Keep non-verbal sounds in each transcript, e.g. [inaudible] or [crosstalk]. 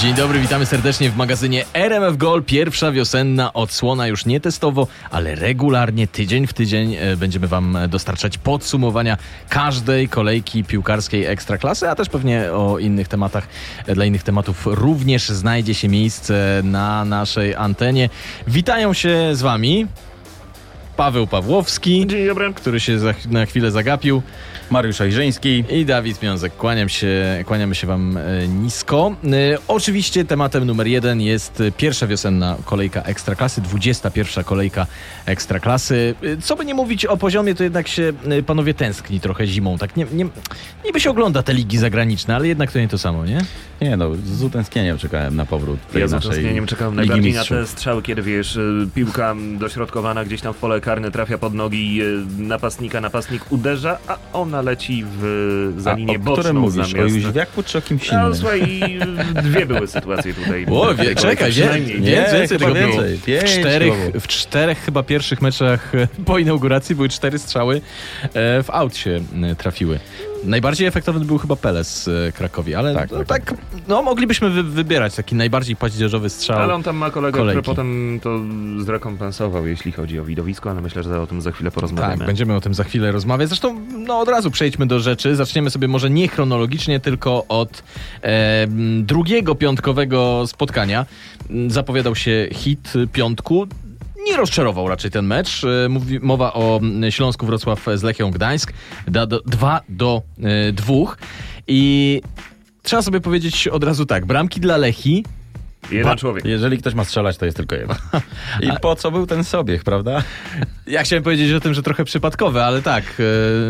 Dzień dobry, witamy serdecznie w magazynie RMF Gol. Pierwsza wiosenna odsłona już nie testowo, ale regularnie, tydzień w tydzień e, będziemy Wam dostarczać podsumowania każdej kolejki piłkarskiej Ekstraklasy, a też pewnie o innych tematach, e, dla innych tematów również znajdzie się miejsce na naszej antenie. Witają się z Wami Paweł Pawłowski, Dzień dobry. który się za, na chwilę zagapił. Mariusz Ojrzeński. I Dawid Miązek, kłaniam się, kłaniamy się Wam e, nisko. E, oczywiście tematem numer jeden jest pierwsza wiosenna kolejka Ekstraklasy, 21 kolejka Ekstraklasy. E, co by nie mówić o poziomie, to jednak się panowie tęskni trochę zimą. Tak nie, nie, niby się ogląda te ligi zagraniczne, ale jednak to nie to samo, nie? Nie no, z utęsknieniem czekałem na powrót tej Ja z naszej utęsknieniem czekałem Ligi najbardziej na te strzały, kiedy wiesz, piłka dośrodkowana gdzieś tam w pole karne trafia pod nogi napastnika, napastnik uderza, a ona leci w, za A linię o boczną którym mówisz? O zamiast... Jóźwiaku czy o kimś No innym? słuchaj, y, dwie były sytuacje tutaj. O, w wie, czekaj, wie, Nie, więcej tego było. więcej. W Pięć czterech, było. w czterech chyba pierwszych meczach [laughs] po inauguracji były cztery strzały e, w aut się e, trafiły. Najbardziej efektowny był chyba Peles z Krakowi, ale Tak, no, tak, tak, no moglibyśmy wy, wybierać taki najbardziej paździerzowy strzał. Ale on tam ma kolegę, Kolejki. który potem to zrekompensował, jeśli chodzi o widowisko, ale myślę, że o tym za chwilę porozmawiamy. Tak, będziemy o tym za chwilę rozmawiać. Zresztą no, od razu przejdźmy do rzeczy. Zaczniemy sobie może nie chronologicznie, tylko od e, drugiego piątkowego spotkania. Zapowiadał się hit piątku. Nie rozczarował raczej ten mecz. E, Mówi, mowa o Śląsku Wrocław z Lechią Gdańsk. 2 do, dwa do 2. I trzeba sobie powiedzieć od razu tak. Bramki dla Lechi Jeden człowiek. Jeżeli ktoś ma strzelać, to jest tylko jeden. I po co był ten sobiech, prawda? Ja chciałem powiedzieć o tym, że trochę przypadkowe, ale tak,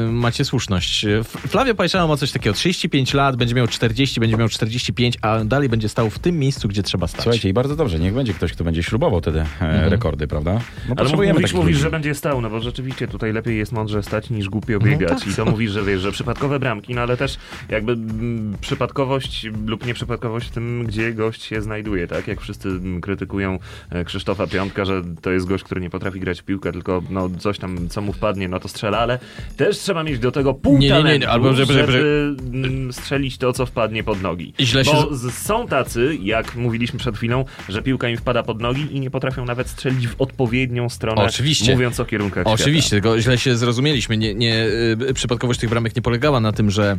e, macie słuszność. Flavio Pajczano ma coś takiego, 35 lat, będzie miał 40, będzie miał 45, a dalej będzie stał w tym miejscu, gdzie trzeba stać. Słuchajcie, i bardzo dobrze, niech będzie ktoś, kto będzie śrubował te e, rekordy, prawda? No, Ale mówisz, mówisz że będzie stał, no bo rzeczywiście tutaj lepiej jest mądrze stać niż głupio No biegać. tak. I to mówisz, że wiesz, że przypadkowe bramki, no ale też jakby mm, przypadkowość lub nieprzypadkowość w tym, gdzie gość się znajduje, tak? Jak wszyscy krytykują e, Krzysztofa Piątka, że to jest gość, który nie potrafi grać w piłkę, tylko no coś tam, co mu wpadnie, no to strzela, ale też trzeba mieć do tego pół Nie, nie, nie, nie, albo żeby- żeby, żeby- mm, strzelić to, co wpadnie pod nogi. Źle się Bo z- są tacy, jak mówiliśmy przed chwilą, że piłka im wpada pod nogi i nie potrafią nawet strzelić w odpowiednią stronę, Oczywiście. mówiąc o kierunkach Oczywiście, świata. tylko źle się zrozumieliśmy. Nie, nie, y, przypadkowość tych bramek nie polegała na tym, że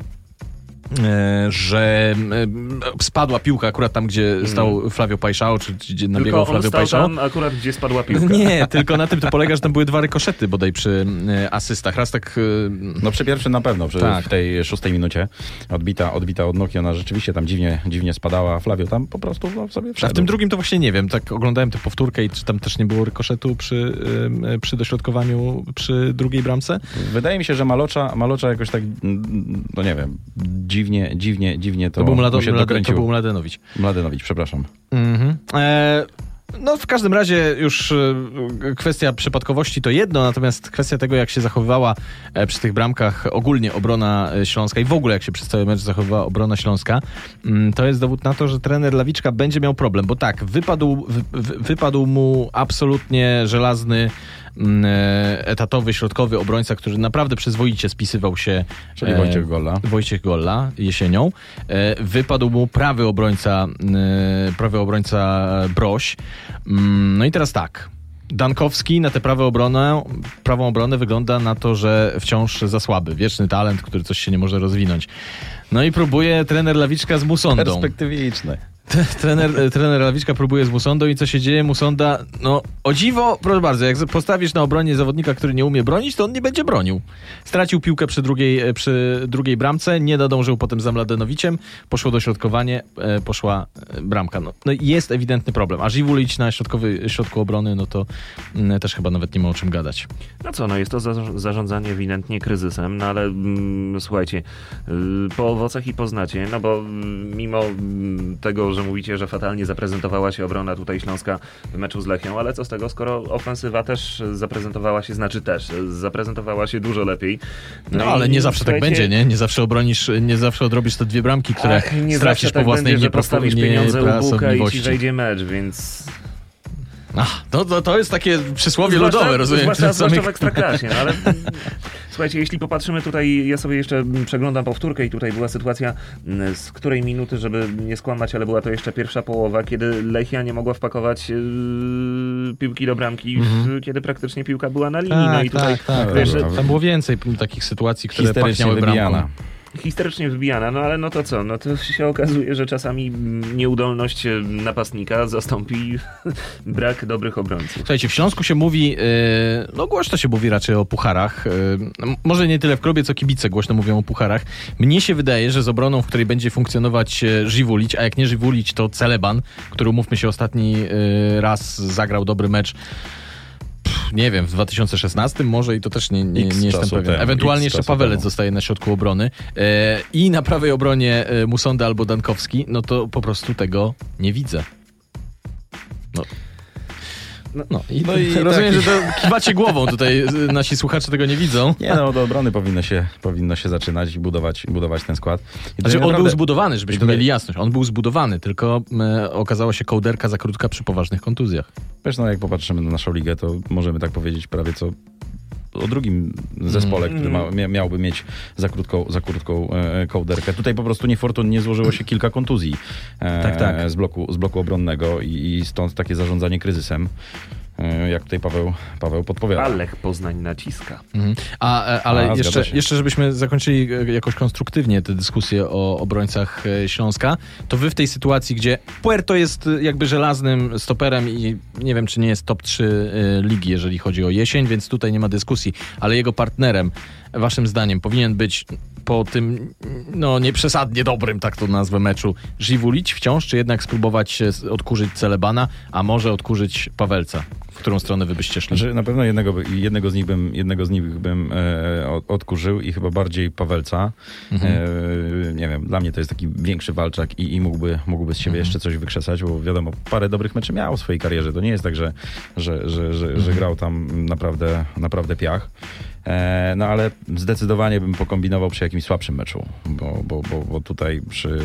że e, spadła piłka akurat tam, gdzie stał Flavio Pajszao, czy gdzie nabiegał Tylko Flavio Pajszao. tam akurat, gdzie spadła [laughs] piłka. Nie, tylko na tym to polega, że tam były dwa rykoszety bodaj przy e, asystach. Raz tak e, No przy pierwszym na pewno, przy, Tak. w tej szóstej minucie odbita, odbita od Noki, ona rzeczywiście tam dziwnie, dziwnie spadała, a Flavio tam po prostu no, sobie A wszedł. w tym drugim to właśnie nie wiem. Tak oglądałem tę powtórkę i czy tam też nie było rykoszetu przy, przy dośrodkowaniu przy drugiej bramce? Wydaje mi się, że Malocza, Malocza jakoś tak, mm, no nie wiem, dziwnie, dziwnie, dziwnie to, To, był, Mlado, mu się Mlade, to był Mladenowicz. Mladenowicz, przepraszam. Mhm. E, no w każdym razie już e, kwestia przypadkowości to jedno, natomiast kwestia tego, jak się zachowywała e, przy tych bramkach ogólnie obrona e, Śląska i w ogóle jak się przez cały mecz zachowywała obrona Śląska, mm, to jest dowód na to, że trener Lawiczka będzie miał problem, bo tak, wypadł, wy, wy- wypadł mu absolutnie żelazny etatowy, środkowy obrońca, który naprawdę przyzwoicie spisywał się Czyli e, Wojciech Golla. Wojciech Golla jesienią. E, Wypadł mu prawy obrońca, e, prawy obrońca Broś. Mm, No i teraz tak. Dankowski na tę prawą obronę, prawą obronę wygląda na to, że wciąż za słaby. Wieczny talent, który coś się nie może rozwinąć. No i próbuje trener Lawiczka z Musondą. Perspektywiczny. Trener, e, trener Lawiczka próbuje z Musondą i co się dzieje? Musonda, no o dziwo, proszę bardzo, jak postawisz na obronie zawodnika, który nie umie bronić, to on nie będzie bronił. Stracił piłkę przy drugiej, e, przy drugiej bramce, nie nadążył potem za Mladenowiciem, poszło dośrodkowanie, poszła e, bramka. No, no jest ewidentny problem. A Żiwulić na środkowy, środku obrony, no to mm, też chyba nawet nie ma o czym gadać. No co, no jest to za, zarządzanie ewidentnie kryzysem, no ale mm, słuchajcie, y, po owocach i poznacie, no bo mm, mimo mm, tego, że mówicie, że fatalnie zaprezentowała się obrona tutaj Śląska w meczu z Lechią, ale co z tego, skoro ofensywa też zaprezentowała się, znaczy też, zaprezentowała się dużo lepiej. No, i ale nie zawsze tak będzie, nie? Nie zawsze obronisz, nie zawsze odrobisz te dwie bramki, które Ach, nie stracisz zawsze po tak własnej będzie, że pieniądze u Buka i ci wejdzie mecz, więc Ach, to, to, to jest takie przysłowie Zwłaszcza- ludowe, rozumiem. Zwłaszcza, [laughs] zwłaszcza zamyka- w Ekstraklasie, no ale [laughs] słuchajcie, jeśli popatrzymy tutaj, ja sobie jeszcze przeglądam powtórkę i tutaj była sytuacja, mm, z której minuty, żeby nie skłamać, ale była to jeszcze pierwsza połowa, kiedy Lechia nie mogła wpakować yy, piłki do bramki, w, kiedy praktycznie piłka była na linii. no i tutaj tak, tak. wiesz, Tam, tam było więcej takich sytuacji, które pachniały bramką. Wybijana. histerycznie wybijana, no ale no to co, no to się okazuje, że czasami nieudolność e, napastnika zastąpi [laughs] brak dobrych obrońców. Słuchajcie, w Śląsku się mówi, yy, no głośno się mówi raczej o pucharach. M- może nie tyle w klubie, co kibice głośno mówią o pucharach. Mnie się wydaje, że z obroną, w której będzie funkcjonować e, Żywulić, a jak nie Żywulić, to Celeban, który umówmy się ostatni raz zagrał dobry mecz. Nie wiem, w 2016 może i to też nie, nie, nie jestem pewien. Ewentualnie jeszcze Pawelec temu. zostaje na środku obrony. E, I na prawej obronie e, Musonda albo Dankowski, no to po prostu tego nie widzę. No. No. No i, No i [laughs] rozumiem, taki- że to kiwacie głową tutaj, nasi słuchacze tego nie widzą. Nie no, do obrony powinno się, powinno się zaczynać i budować, budować ten skład. I Znaczy on był naprawdę- zbudowany, żebyśmy tutaj- mieli jasność. On był zbudowany, tylko e, okazała się kołderka za krótka przy poważnych kontuzjach. Wiesz, no jak popatrzymy na naszą ligę, to możemy tak powiedzieć prawie co o drugim zespole, Mm. który ma, mia, miałby mieć za krótką, za krótką e, kołderkę. Tutaj po prostu niefortunnie złożyło się kilka kontuzji e, Tak, tak. Z, bloku, z bloku obronnego i, i stąd takie zarządzanie kryzysem, jak tutaj Paweł, Paweł podpowiada. Alech Poznań naciska. Mhm. A, e, ale A, jeszcze, jeszcze, żebyśmy zakończyli e, jakoś konstruktywnie tę dyskusję o obrońcach e, Śląska, to wy w tej sytuacji, gdzie Puerto jest jakby żelaznym stoperem i nie wiem, czy nie jest top 3 e, ligi, jeżeli chodzi o jesień, więc tutaj nie ma dyskusji, ale jego partnerem, waszym zdaniem, powinien być po tym, no nieprzesadnie dobrym, tak to nazwę, meczu, Żiwulić wciąż, czy jednak spróbować odkurzyć Celebana, a może odkurzyć Pawelca? W którą stronę wy byście szli? Że na pewno jednego, jednego z nich bym, jednego z nich bym e, od- odkurzył i chyba bardziej Pawelca. Mhm. E, nie wiem, dla mnie to jest taki większy walczak i, i mógłby, mógłby z siebie Mhm. jeszcze coś wykrzesać, bo wiadomo, parę dobrych meczy miał w swojej karierze. To nie jest tak, że, że, że, że, Mhm. że grał tam naprawdę, naprawdę piach. E, no ale zdecydowanie bym pokombinował przy jakimś słabszym meczu, bo, bo, bo, bo tutaj przy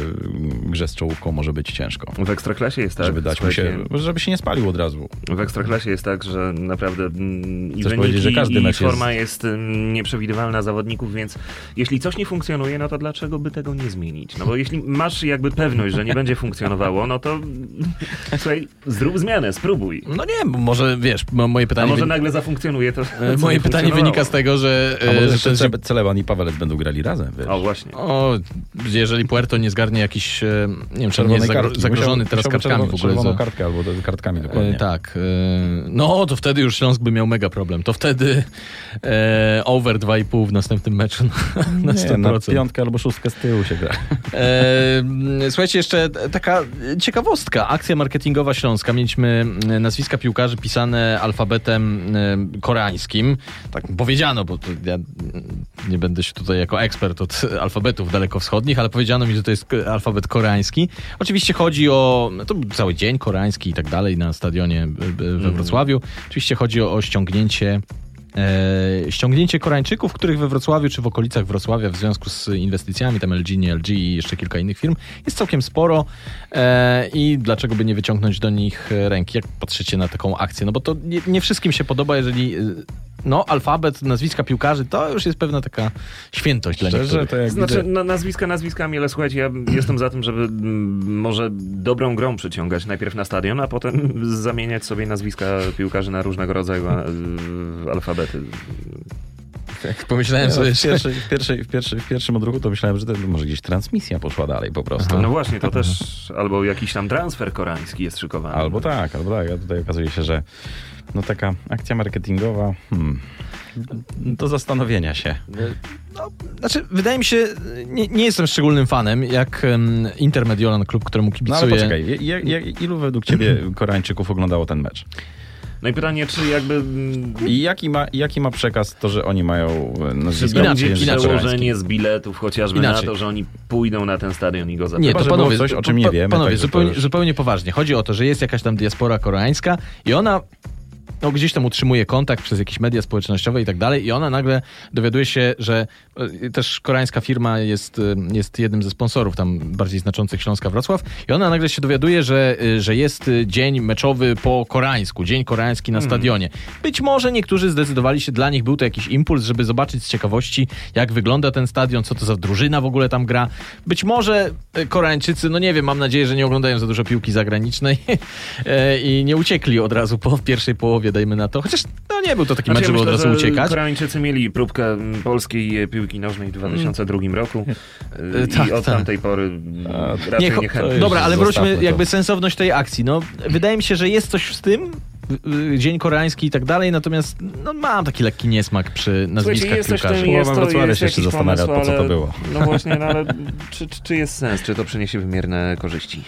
grze z czołówką może być ciężko. W Ekstraklasie jest tak, żeby dać mu się, żeby się nie spalił od razu. W Ekstraklasie jest tak, że naprawdę mm, i Chcesz wyniki, powiedzieć, że każdy i mecz jest- forma jest, mm, nieprzewidywalna zawodników, więc jeśli coś nie funkcjonuje, no to dlaczego by tego nie zmienić? No bo jeśli masz jakby pewność, że nie będzie funkcjonowało, no to [laughs] słuchaj, zrób zmianę, spróbuj. No nie, bo może wiesz, mo- moje A pytanie... może wy- nagle zafunkcjonuje to, [laughs] e, Moje nie pytanie wynika z tego, że, A e, może że jeszcze ten, Ce- Celeban i Pawelec będą grali razem, wiesz? O, właśnie. o, jeżeli Puerto nie zgarnie jakiś, e, nie wiem, czy on nie jest kartki. zagrożony Musiał- teraz kartkami w ogóle. Czerwoną Za, kartkę albo kartkami dokładnie. e, tak. E, no, to wtedy już Śląsk by miał mega problem. To wtedy e, over 2,5 w następnym meczu na, na Nie, na 100%. piątkę albo szóstkę z tyłu się gra. E, słuchajcie, jeszcze taka ciekawostka. Akcja marketingowa Śląska. Mieliśmy e, nazwiska piłkarzy pisane alfabetem e, koreańskim. Tak powiedziano, bo ja nie będę się tutaj jako ekspert od alfabetów dalekowschodnich, ale powiedziano mi, że to jest alfabet koreański. Oczywiście chodzi o, to był cały dzień koreański i tak dalej na stadionie e, e, we Wrocławiu. Oczywiście chodzi o, o ściągnięcie E, ściągnięcie Koreańczyków, których we Wrocławiu czy w okolicach Wrocławia w związku z inwestycjami, tam LG, nie LG i jeszcze kilka innych firm, jest całkiem sporo e, i dlaczego by nie wyciągnąć do nich ręki, jak patrzycie na taką akcję, no bo to nie, nie wszystkim się podoba, jeżeli e, no alfabet, nazwiska piłkarzy, to już jest pewna taka świętość dla Szczerze, niektórych. to jak Znaczy, na, nazwiska nazwiskami, ale słuchajcie, ja jestem za tym, żeby mm, może dobrą grą przyciągać najpierw na stadion, a potem zamieniać sobie nazwiska piłkarzy na różnego rodzaju alfabety. Tak, pomyślałem Ja sobie, w, że... pierwszej, w, pierwszej, w, pierwszej, w pierwszym odruchu to myślałem, że to może gdzieś transmisja poszła dalej po prostu. No właśnie, to też albo jakiś tam transfer koreański jest szykowany. Albo tak, albo tak. A tutaj okazuje się, że no taka akcja marketingowa hmm, do zastanowienia się. No, znaczy, wydaje mi się, nie, nie jestem szczególnym fanem, jak um, Inter Mediolan, klub, któremu No kibicuję. ale poczekaj, je, je, ilu według ciebie [clears throat] Koreańczyków oglądało ten mecz? No i pytanie, czy jakby... I jaki ma, jaki ma przekaz to, że oni mają e, Czy nazwiska Inaczej, przełożenie z biletów chociażby Inaczej. na to, że oni pójdą na ten stadion i go zabiorą? Nie, to panowie, coś, o czym pa- nie wiemy, Panowie, to zupełnie, już- zupełnie poważnie. Chodzi o to, że jest jakaś tam diaspora koreańska i ona no, gdzieś tam utrzymuje kontakt przez jakieś media społecznościowe i tak dalej i ona nagle dowiaduje się, że e, też koreańska firma jest, e, jest jednym ze sponsorów tam bardziej znaczących Śląska Wrocław i ona nagle się dowiaduje, że, e, że jest dzień meczowy po koreańsku, dzień koreański na stadionie. Być może niektórzy zdecydowali się, dla nich był to jakiś impuls, żeby zobaczyć z ciekawości, jak wygląda ten stadion, co to za drużyna w ogóle tam gra. Być może Koreańczycy, no nie wiem, mam nadzieję, że nie oglądają za dużo piłki zagranicznej [laughs] i nie uciekli od razu po pierwszej połowie, dajmy na to. Chociaż no nie był to taki Znaczy, mecz, ja żeby od myślę, razu uciekać. Koreańczycy mieli próbkę polskiej piłki nożnej w 2002 roku e, E, tak, i od tak. tamtej pory A, raczej niechętnie. już Dobra, ale wróćmy to. jakby sensowność tej akcji. No, wydaje mi się, że jest coś z tym, Dzień Koreański i tak dalej, natomiast no, mam taki lekki niesmak przy nazwiskach Słuchajcie, w piłkarzy. tym, jest Połowa Wrocławia jest się jeszcze zastanawia, pomysł, po co to było. No właśnie, [laughs] no ale czy, czy jest sens, czy to przyniesie wymierne korzyści?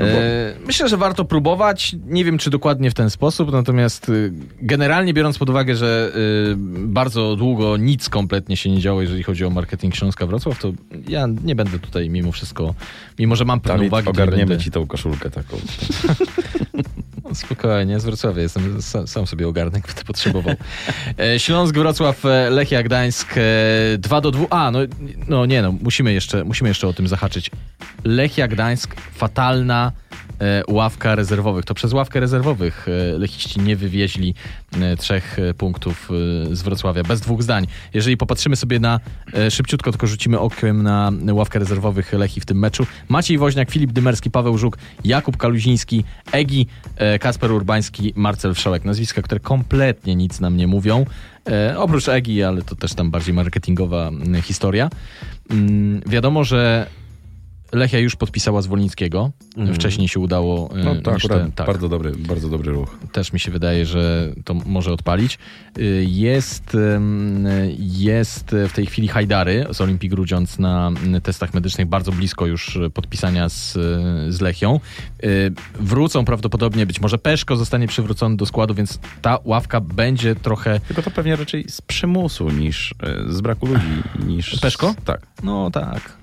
E, Myślę, że warto próbować. Nie wiem, czy dokładnie w ten sposób, natomiast y, generalnie biorąc pod uwagę, że y, bardzo długo nic kompletnie się nie działo, jeżeli chodzi o marketing Śląska Wrocław, to ja nie będę tutaj mimo wszystko, mimo że mam pewne Dawid, uwagi, ogarniemy będę... ci tą koszulkę taką. [laughs] No, Spokojnie, z Wrocławia jestem, sam, sam sobie ogarnę, jak będę potrzebował. E, Śląsk, Wrocław, e, Lechia Gdańsk e, 2 do 2. A, no, no nie no, musimy jeszcze, musimy jeszcze o tym zahaczyć. Lechia Gdańsk, fatalna e, ławka rezerwowych. To przez ławkę rezerwowych e, lechiści nie wywieźli e, trzech e, punktów e, z Wrocławia, bez dwóch zdań. Jeżeli popatrzymy sobie na, e, szybciutko tylko rzucimy okiem na ławkę rezerwowych Lechi w tym meczu. Maciej Woźniak, Filip Dymerski, Paweł Żuk, Jakub Kaluziński, Egi, e, Kasper Urbański, Marcel Wszołek. Nazwiska, które kompletnie nic nam nie mówią. E, oprócz Egi, ale to też tam bardziej marketingowa historia. Mm, wiadomo, że Lechia już podpisała Zwolnickiego. Mhm. Wcześniej się udało. e, No to niż akurat tak, bardzo, dobry, bardzo dobry ruch. też mi się wydaje, że to może odpalić. Y, Jest, jest w tej chwili Hajdary z Olimpii Grudziądz na testach medycznych bardzo blisko już y, podpisania z, z Lechią. Wrócą prawdopodobnie, być może Peszko zostanie przywrócony do składu, więc ta ławka będzie trochę Tylko to pewnie raczej z przymusu niż e, z braku ludzi. Niż Peszko? Tak. No tak.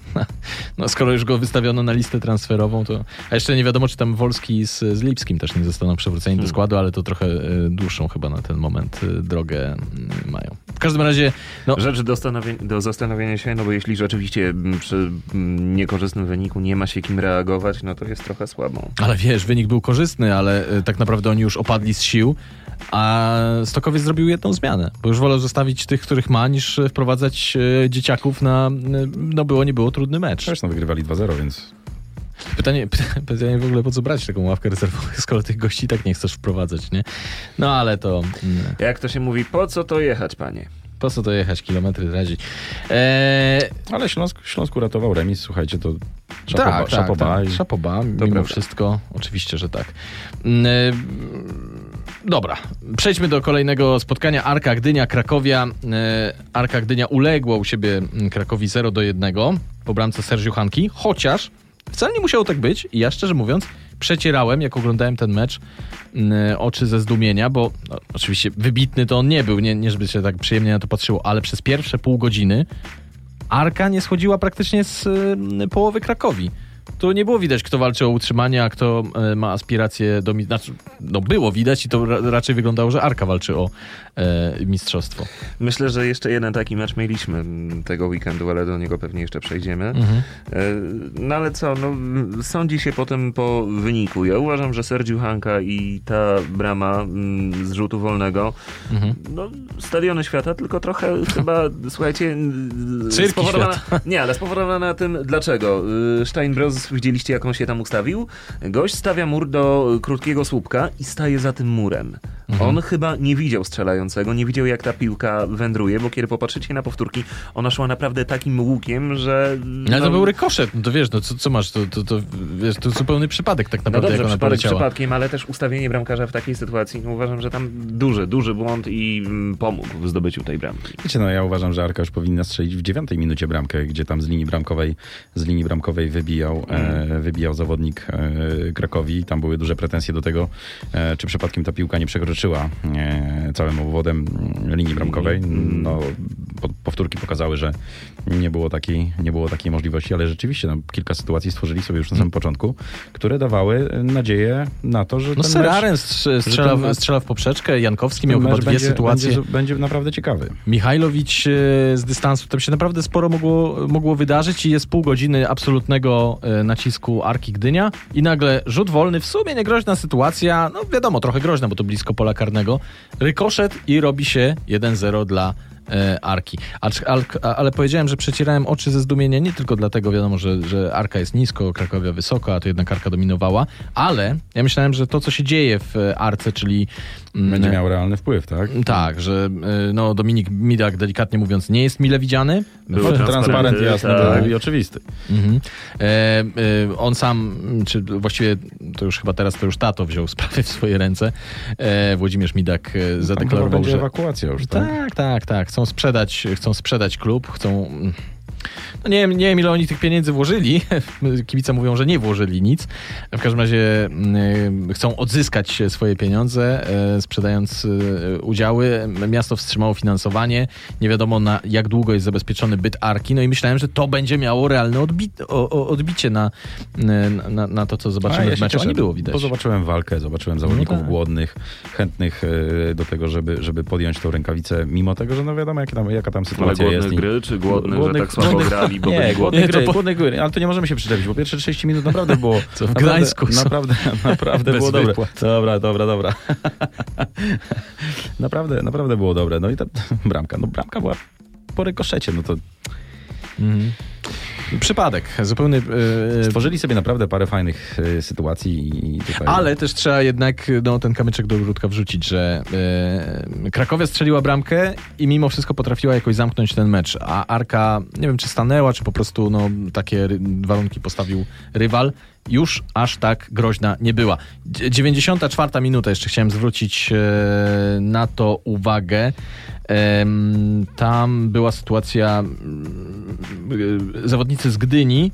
No, skoro już go wystawiono na listę transferową, to. A jeszcze nie wiadomo, czy tam Wolski z, z Lipskim też nie zostaną przywróceni do Hmm. składu, ale to trochę y, dłuższą chyba na ten moment y, drogę y, mają. W każdym razie, no, Rzecz do, do zastanowienia się, no bo jeśli rzeczywiście mm, przy mm, niekorzystnym wyniku nie ma się kim reagować, no to jest trochę słabo. ale wiesz, wynik był korzystny, ale y, tak naprawdę oni już opadli z sił, a Stokowiec zrobił jedną zmianę, bo już wolał zostawić tych, których ma, niż wprowadzać dzieciaków na, no było, nie było, trudny mecz. Zresztą wygrywali 2-0, więc [laughs] Pytanie, pytanie w ogóle po co brać taką ławkę rezerwową, [laughs] skoro tych gości tak nie chcesz wprowadzać, nie? No ale to mm, Jak to się mówi, po co to jechać, panie? po co to jechać, kilometry razi. Eee, Ale Śląsk, Śląsk uratował remis, słuchajcie, to szapoba, tak, tak, szapoba tak. i Szapoba, mimo prawda. wszystko. Oczywiście, że tak. Mm, e, Dobra, przejdźmy do kolejnego spotkania. Arka Gdynia, Krakowia. E, Arka Gdynia uległa u siebie mm, Krakowi 0 do 1 po bramce Sergiu Hanki, chociaż wcale nie musiało tak być i ja szczerze mówiąc przecierałem, jak oglądałem ten mecz, mm, oczy ze zdumienia, bo no, oczywiście wybitny to on nie był, nie, nie żeby się tak przyjemnie na to patrzyło, ale przez pierwsze pół godziny Arka nie schodziła praktycznie z y, połowy Krakowi. Tu nie było widać, kto walczy o utrzymanie, a kto y, ma aspiracje do... Znaczy, no było widać i to ra raczej wyglądało, że Arka walczy o e, mistrzostwo. Myślę, że jeszcze jeden taki mecz mieliśmy tego weekendu, ale do niego pewnie jeszcze przejdziemy. Mhm. E, No ale co, no, sądzi się potem po wyniku. Ja uważam, że Sergiu Hanka i ta brama mm, z rzutu wolnego, Mhm. no stadiony świata, tylko trochę [laughs] chyba, słuchajcie, Cyrki spowodowana, nie, ale spowodowana tym, dlaczego. Y, Steinbros, widzieliście jak on się tam ustawił? Gość stawia mur do krótkiego słupka i staje za tym murem. Mhm. On chyba nie widział strzelającego, nie widział jak ta piłka wędruje, bo kiedy popatrzycie na powtórki, ona szła naprawdę takim łukiem, że... No, ale to był rykoszet, no to wiesz, no co, co masz, to, to, to, wiesz, to zupełny przypadek tak No naprawdę, dobrze, jak ona przypadek poleciała. przypadkiem, ale też ustawienie bramkarza w takiej sytuacji, no uważam, że tam duży, duży błąd i mm, pomógł w zdobyciu tej bramki. Wiecie, no ja uważam, że Arka już powinna strzelić w dziewiątej minucie bramkę, gdzie tam z linii bramkowej, z linii bramkowej wybijał, e, wybijał zawodnik e, Krakowi. Tam były duże pretensje do tego, e, czy przypadkiem ta piłka nie przekroczyła całym obwodem mm, linii bramkowej. No, po- powtórki pokazały, że nie było takiej, nie było takiej możliwości, ale rzeczywiście no, kilka sytuacji stworzyli sobie już na samym początku, które dawały e, nadzieję na to, że No Seraren strzela, ten strzela w poprzeczkę, Jankowski miał chyba dwie będzie, sytuacje. Będzie, będzie naprawdę ciekawy. Michajlowicz e, z dystansu, tam się naprawdę sporo mogło, mogło wydarzyć i jest pół godziny absolutnego e, nacisku Arki Gdynia i nagle rzut wolny, w sumie niegroźna sytuacja, no wiadomo, trochę groźna, bo to blisko pola karnego, rykoszet i robi się 1-0 dla Arki. Acz, al, a- ale powiedziałem, że przecierałem oczy ze zdumienia nie tylko dlatego, wiadomo, że, że Arka jest nisko, Krakowia wysoko, a to jednak Arka dominowała, ale ja myślałem, że to, co się dzieje w e, Arce, czyli... Będzie miał realny wpływ, tak? tak, że y, no, Dominik Midak, delikatnie mówiąc, nie jest mile widziany. Były No, transparenty, transparent jasny tak. był i oczywisty. Mhm. E, e, on sam, czy właściwie to już chyba teraz to już tato wziął [laughs] sprawę w swoje ręce. E, Włodzimierz Midak e, Tam zadeklarował, będzie że ewakuacja już, tak? tak, tak, tak. Chcą sprzedać, chcą sprzedać klub, chcą. No nie, wiem, nie wiem, ile oni tych pieniędzy włożyli. [laughs] Kibice mówią, że nie włożyli nic. W każdym razie mm, chcą odzyskać swoje pieniądze, e, sprzedając e, udziały. Miasto wstrzymało finansowanie. Nie wiadomo, na jak długo jest zabezpieczony byt Arki. No i myślałem, że to będzie miało realne odbi o, o, odbicie na, na, na to, co zobaczymy ja w meczu. A nie było widać. Bo zobaczyłem walkę, zobaczyłem zawodników tak. głodnych, chętnych do tego, żeby, żeby podjąć tą rękawicę, mimo tego, że no wiadomo, jaka tam, jaka tam sytuacja jest. gry, czy głodny, Głodny- że tak słabo głodny- bo nie, głodni? gry, to głodny gry, ale to nie możemy się przyczepić, bo pierwsze 30 minut naprawdę było... [laughs] Co w naprawdę, Gdańsku. Naprawdę, [laughs] naprawdę Bez było dobre. Dobra, dobra, dobra. [laughs] naprawdę, naprawdę było dobre. No i ta bramka, no bramka była po rykoszecie, no to Mhm. Przypadek, zupełny. e, stworzyli sobie naprawdę parę fajnych e, sytuacji i tutaj... Ale też trzeba jednak no, ten kamyczek do ogródka wrzucić, że e, Krakowia strzeliła bramkę i mimo wszystko potrafiła jakoś zamknąć ten mecz. A Arka, nie wiem czy stanęła, czy po prostu no, takie warunki postawił rywal. Już aż tak groźna nie była. Dzie- 94 minuta, jeszcze chciałem zwrócić e, na to uwagę. Tam była sytuacja, mm, e, zawodnicy z Gdyni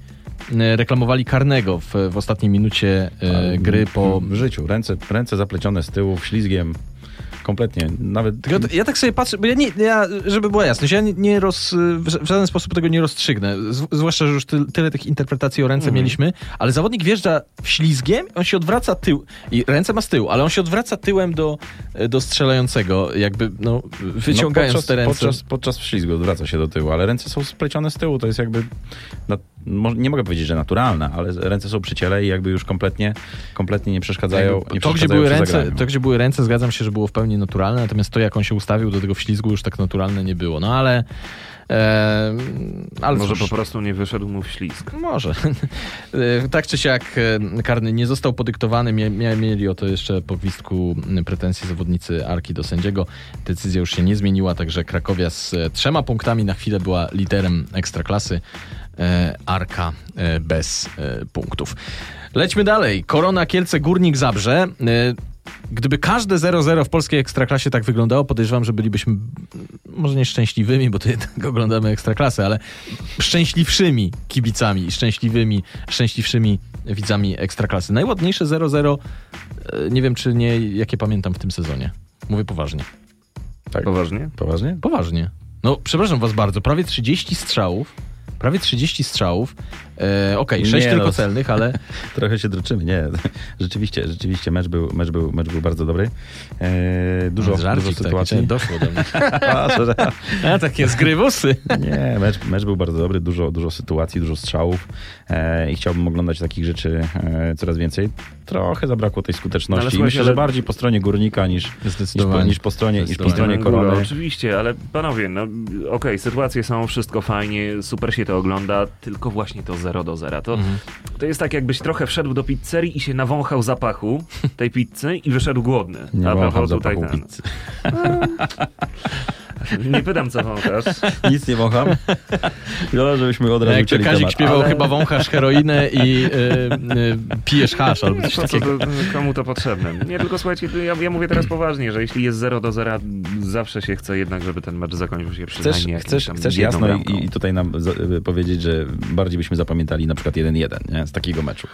e, reklamowali karnego w, w ostatniej minucie gry po... w życiu. Ręce, ręce zaplecione z tyłu, ślizgiem. Kompletnie. Nawet. Tylko ja tak sobie patrzę, bo ja nie, ja, żeby była jasność, ja nie, nie roz, w ża- w żaden sposób tego nie rozstrzygnę. Zwłaszcza, że już ty, tyle tych interpretacji o ręce Mhm. mieliśmy, ale zawodnik wjeżdża w ślizgiem, on się odwraca tył i ręce ma z tyłu, ale on się odwraca tyłem do, do strzelającego, jakby no, wyciągając no, podczas, te ręce. Podczas, podczas ślizgu odwraca się do tyłu, ale ręce są splecione z tyłu. To jest jakby. Na, nie mogę powiedzieć, że naturalne, ale ręce są przy ciele i jakby już kompletnie, kompletnie nie przeszkadzają. Nie to, gdzie były ręce, zagraniu. to, gdzie były ręce, zgadzam się, że było w pełni naturalne, natomiast to, jak on się ustawił do tego wślizgu, już tak naturalne nie było. No ale... E, ale Może cóż. po prostu nie wyszedł mu w ślizg. Może. [laughs] E, tak czy siak e, karny nie został podyktowany. Mie, mieli o to jeszcze po gwizdku pretensje zawodnicy Arki do sędziego. Decyzja już się nie zmieniła, także Krakowia z e, trzema punktami na chwilę była liderem ekstraklasy. E, Arka e, bez e, punktów. Lećmy dalej. Korona Kielce Górnik Zabrze. Gdyby każde 0-0 w polskiej ekstraklasie tak wyglądało, podejrzewam, że bylibyśmy może nie szczęśliwymi, bo to jednak [laughs] oglądamy ekstraklasy, ale szczęśliwszymi kibicami i szczęśliwymi, szczęśliwszymi widzami ekstraklasy. Najładniejsze 0-0, e, nie wiem czy nie, jakie pamiętam w tym sezonie. Mówię poważnie. Tak. Poważnie? Poważnie? Poważnie. No, przepraszam was bardzo, prawie 30 strzałów. Prawie 30 strzałów. E, Okej, 6 Nie tylko no. celnych, ale [laughs] Trochę się droczymy, nie. Rzeczywiście, rzeczywiście mecz był, mecz był, mecz był bardzo dobry. E, dużo, dużo żarcik taki, sytuacji. czy doszło do mnie. [laughs] [laughs] A, takie zgrywusy. Nie, mecz, mecz był bardzo dobry, dużo, dużo sytuacji, dużo strzałów e, i chciałbym oglądać takich rzeczy e, coraz więcej. Trochę zabrakło tej skuteczności. Słuchajcie, myślę, że bardziej po stronie górnika niż, niż, po, niż po stronie, niż po stronie korony. Oczywiście, ale panowie, no okej, sytuacje są, wszystko fajnie, super się to ogląda, tylko właśnie to 0 do 0. To, Mhm. to jest tak, jakbyś trochę wszedł do pizzerii i się nawąchał zapachu tej pizzy i wyszedł głodny. Nie A propos tutaj ten- pizzy. [laughs] [laughs] Nie pytam, co wąchasz. Nic nie wącham. Szkoda, żebyśmy od razu Jak to Kazik temat. śpiewał, Ale- chyba wąchasz heroinę i y, y, pijesz hasz albo coś co to, komu to potrzebne? Nie, tylko słuchajcie, ja, ja mówię teraz poważnie, że jeśli jest 0 do 0, zawsze się chce jednak, żeby ten mecz zakończył się Chcesz, przynajmniej chcesz, tam chcesz jedną jasno i, i tutaj nam za, y, powiedzieć, że bardziej byśmy zapamiętali na przykład 1-1 nie? z takiego meczu.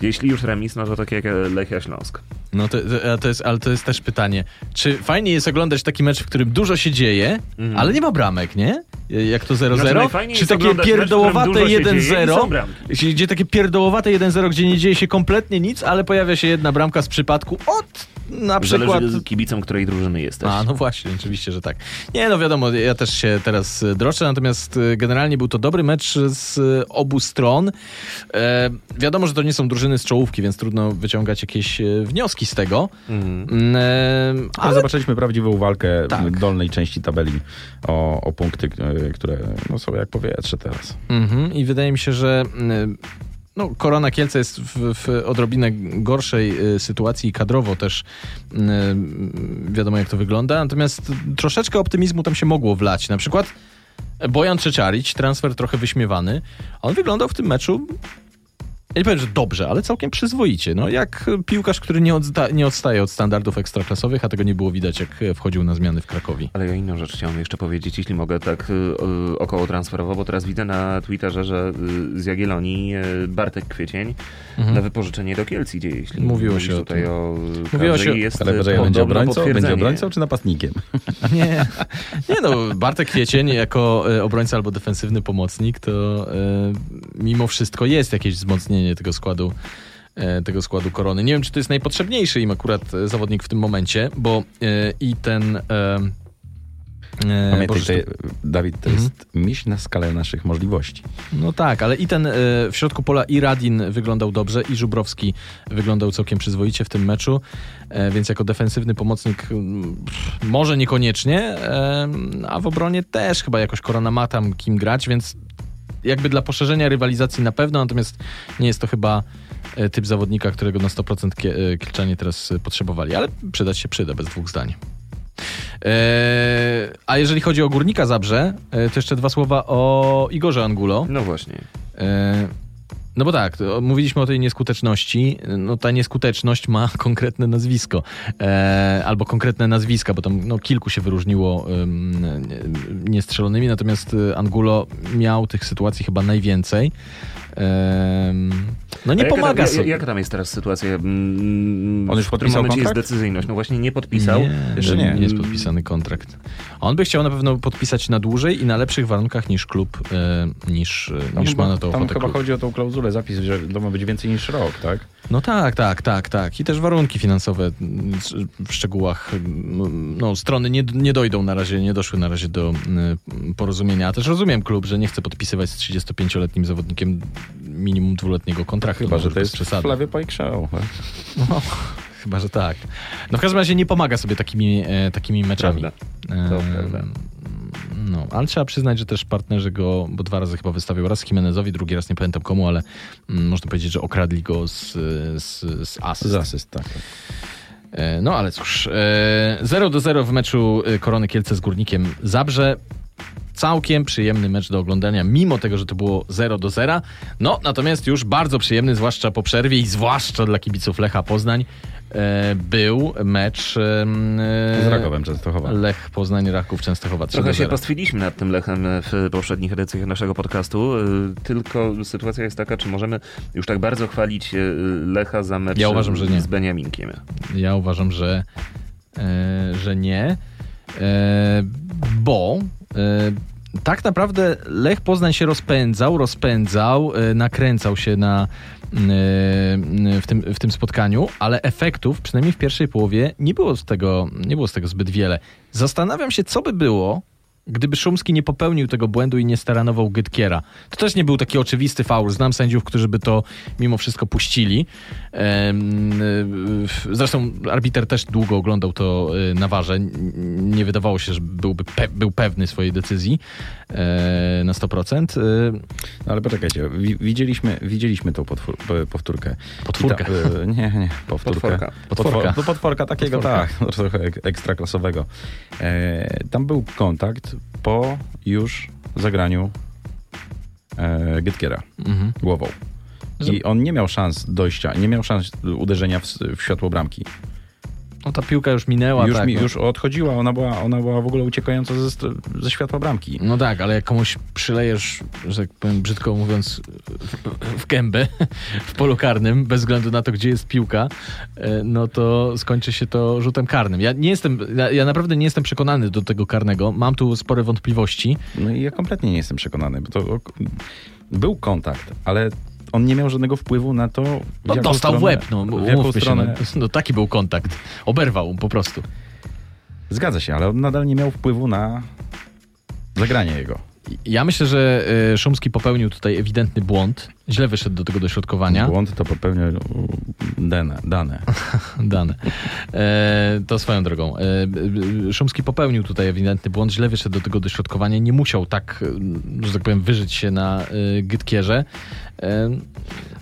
Jeśli już remis, no to tak jak Lechia Śląsk. No to, to jest, ale to jest też pytanie, czy fajnie jest oglądać taki mecz, w którym dużo się dzieje, Mhm. ale nie ma bramek, nie? jak to 0-0, Znaczy, czy takie pierdołowate dużo się dzieje i są 1-0, bramki. gdzie takie pierdołowate 1-0, gdzie nie dzieje się kompletnie nic, ale pojawia się jedna bramka z przypadku od na przykład... Zależy kibicem, której drużyny jesteś. A, no właśnie, oczywiście, że tak. Nie, no wiadomo, ja też się teraz e, droczę, natomiast e, generalnie był to dobry mecz z e, obu stron. E, wiadomo, że to nie są drużyny z czołówki, więc trudno wyciągać jakieś wnioski z tego. Mhm. Mm, E, Ale ale zobaczyliśmy prawdziwą walkę Tak. w dolnej części tabeli o, o punkty, e, które no, są jak powietrze teraz. Mhm, I wydaje mi się, że no, Korona Kielce jest w, w odrobinę gorszej y, sytuacji kadrowo też wiadomo jak to wygląda, natomiast troszeczkę optymizmu tam się mogło wlać. Na przykład Bojan Czeczarić, transfer trochę wyśmiewany, on wyglądał w tym meczu ja nie powiem, że dobrze, ale całkiem przyzwoicie. No, jak piłkarz, który nie, odsta- nie odstaje od standardów ekstraklasowych, a tego nie było widać, jak wchodził na zmiany w Krakowie. Ale ja inną rzecz chciałem jeszcze powiedzieć, jeśli mogę tak y, y, około transferowo, bo teraz widzę na Twitterze, że y, z Jagiellonii y, Bartek Kwiecień na wypożyczenie do Kielc idzie, jeśli Mhm. Mówiło się o tutaj tym. o Mówiło się- jest Ale będzie, obrońcą, będzie obrońcą czy napastnikiem? [laughs] Nie, nie no, Bartek Kwiecień jako e, obrońca albo defensywny pomocnik, to e, mimo wszystko jest jakieś wzmocnienie tego składu, e, tego składu korony. Nie wiem, czy to jest najpotrzebniejszy im akurat e, zawodnik w tym momencie, bo e, i ten... Pamiętaj, Boże, to, Dawid, to Mhm. jest miś na skalę naszych możliwości. No tak, ale i ten w środku pola i Radin wyglądał dobrze, i Żubrowski wyglądał całkiem przyzwoicie w tym meczu, więc jako defensywny pomocnik może niekoniecznie, a w obronie też chyba jakoś Korona ma tam kim grać, więc jakby dla poszerzenia rywalizacji na pewno, natomiast nie jest to chyba e, typ zawodnika, którego na 100% kie- e, Kielczanie teraz e, potrzebowali, ale przydać się przyda, bez dwóch zdań. A jeżeli chodzi o Górnika Zabrze, to jeszcze dwa słowa o Igorze Angulo. No właśnie. No bo tak, mówiliśmy o tej nieskuteczności. No ta nieskuteczność ma [laughs] konkretne nazwisko. E, albo konkretne nazwiska, bo tam no, kilku się wyróżniło ym, nie- niestrzelonymi, natomiast y, Angulo miał tych sytuacji chyba najwięcej. Em, no nie jaka pomaga tam, sobie. Jaka tam jest teraz sytuacja? Mm, On już podpisał kontrakt? jest decyzyjność? No właśnie nie podpisał. Nie, Jeszcze nie, nie. jest podpisany kontrakt. On by chciał na pewno podpisać na dłużej i na lepszych warunkach niż klub, e, niż, e, niż ma na to tam chyba klub. chodzi o tą klauzulę, zapis, że to ma być więcej niż rok, tak? No tak, tak, tak, tak. I też warunki finansowe mm, w szczegółach, mm, no strony nie, nie dojdą na razie, nie doszły na razie do mm, porozumienia. A też rozumiem klub, że nie chce podpisywać z 35-letnim zawodnikiem minimum dwuletniego kontraktu. Chyba, Może że to jest przesady. Flavio Pajkszał. Tak? No, [laughs] chyba, że tak. No w każdym razie nie pomaga sobie takimi, e, takimi meczami. Prawda. E. No, ale trzeba przyznać, że też partnerzy go, bo dwa razy chyba wystawiał, raz Jimenezowi, drugi raz nie pamiętam komu, ale mm, można powiedzieć, że okradli go z, z, z asyst. Z asyst, tak. E, No ale cóż, e, 0 do 0 w meczu e, Korony Kielce z Górnikiem Zabrze. Całkiem przyjemny mecz do oglądania, mimo tego, że to było 0 do 0. No, natomiast już bardzo przyjemny, zwłaszcza po przerwie i zwłaszcza dla kibiców Lecha Poznań, e, był mecz e, Z Rakowem Częstochowa. Lech Poznań, Raków Częstochowa 3 do Trochę się 0. pastwiliśmy nad tym Lechem w poprzednich edycjach naszego podcastu, y, tylko sytuacja jest taka, czy możemy już tak bardzo chwalić y, Lecha za mecz Ja uważam, że nie. z Beniaminkiem. Ja uważam, że, e, że nie, e, bo e, tak naprawdę Lech Poznań się rozpędzał, rozpędzał, e, nakręcał się na, e, w, tym, w tym spotkaniu, ale efektów, przynajmniej w pierwszej połowie, nie było z tego, nie było z tego zbyt wiele. Zastanawiam się, co by było, gdyby Szumski nie popełnił tego błędu i nie staranował Gytkiera. To też nie był taki oczywisty faul. Znam sędziów, którzy by to mimo wszystko puścili. Zresztą arbiter też długo oglądał to y, na warze. Nie wydawało się, że byłby pe- był pewny swojej decyzji na 100%. Y, No, ale poczekajcie, wi- widzieliśmy, widzieliśmy tą potwór, powtórkę. Potwórkę. Ta, e, nie, nie, powtórkę. Potworka. Potworka. Potwor, no, potworka takiego, Potworka. tak, trochę ek- ekstraklasowego. E, tam był kontakt po już zagraniu e, Gytkiera mhm. głową. I on nie miał szans dojścia, nie miał szans uderzenia w, w światło bramki. No ta piłka już minęła, już, tak. mi, no. już odchodziła, ona była, ona była w ogóle uciekająca ze, ze światła bramki. No tak, ale jak komuś przylejesz, że tak powiem brzydko mówiąc, w, w gębę w polu karnym, bez względu na to, gdzie jest piłka, e, no to skończy się to rzutem karnym. Ja nie jestem, ja, ja naprawdę nie jestem przekonany do tego karnego. Mam tu spore wątpliwości. No i ja kompletnie nie jestem przekonany, bo to był kontakt, ale on nie miał żadnego wpływu na to, w No, dostał w stronę, łeb, no, w jaką się, stronę. no, [laughs] no taki był kontakt. Oberwał po prostu. Zgadza się, ale on nadal nie miał wpływu na zagranie jego. Ja myślę, że e, Szumski popełnił tutaj ewidentny błąd. Źle wyszedł do tego dośrodkowania. Błąd to popełniał dane. dane. [laughs] Dane. E, to swoją drogą. E, e, Szumski popełnił tutaj ewidentny błąd, źle wyszedł do tego dośrodkowania, nie musiał tak, e, że tak powiem, wyżyć się na e, Gytkierze. E,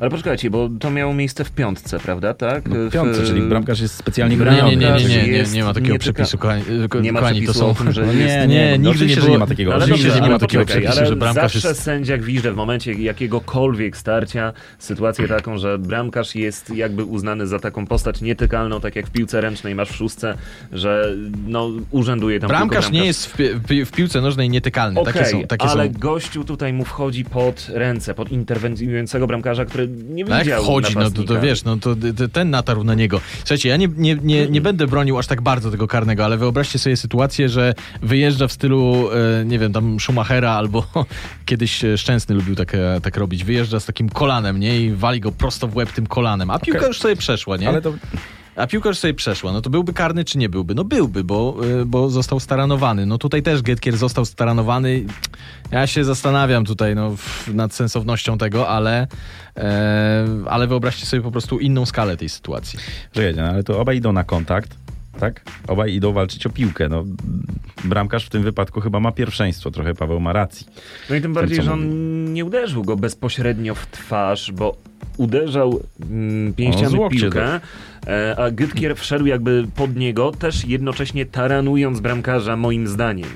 Ale poczekajcie, bo to miało miejsce w piątce, prawda? Tak? No, W- piątce, czyli bramkarz jest specjalnie nie, chroniony. nie, nie, nie, nie, nie, jest nie ma takiego przepisu, kochani. ko- Nie ma kochani, to przepisu są... o tym, że No jest... nie, Nie, nie, nigdy nie było- że nie ma takiego. Ale Oczywiście, nie ma takiego przepisu, ale że bramkarz zawsze jest... sędzia gwizdże w momencie jakiegokolwiek starcia, sytuację taką, że bramkarz jest jakby uznany za taką postać nietykalną, tak jak w piłce ręcznej masz w szóstce, że no urzęduje tam Bramkarz tylko nie jest w, pi- w piłce nożnej nietykalny. Okej, takie są, takie ale są. gościu tutaj mu wchodzi pod ręce, pod interweniującego bramkarza, który nie No jak widział wchodzi, no to, to wiesz, no to, ten natarł na niego. Słuchajcie, ja nie, nie, nie, nie będę bronił aż tak bardzo tego karnego, ale wyobraźcie sobie sytuację, że wyjeżdża w stylu, e, nie wiem, tam Schumachera albo [laughs] kiedyś e, Szczęsny lubił tak, e, tak robić. Wyjeżdża z takim kolanem, nie? I wali go prosto w łeb tym kolanem. A piłka Okej. już sobie przeszła, nie? Ale to A piłka już sobie przeszła. No to byłby karny, czy nie byłby? No byłby, bo, y, bo został staranowany. No tutaj też Getkier został staranowany. Ja się zastanawiam tutaj no, nad sensownością tego, ale, e, ale wyobraźcie sobie po prostu inną skalę tej sytuacji. Czekajcie, no, ale to obaj idą na kontakt, tak? Obaj idą walczyć o piłkę. No, bramkarz w tym wypadku chyba ma pierwszeństwo, trochę Paweł ma racji. No i tym bardziej, co że on nie uderzył go bezpośrednio w twarz, bo uderzał mm, O, pięściami łokcie, piłkę, e, a Gytkier wszedł jakby pod niego, też jednocześnie taranując bramkarza, moim zdaniem.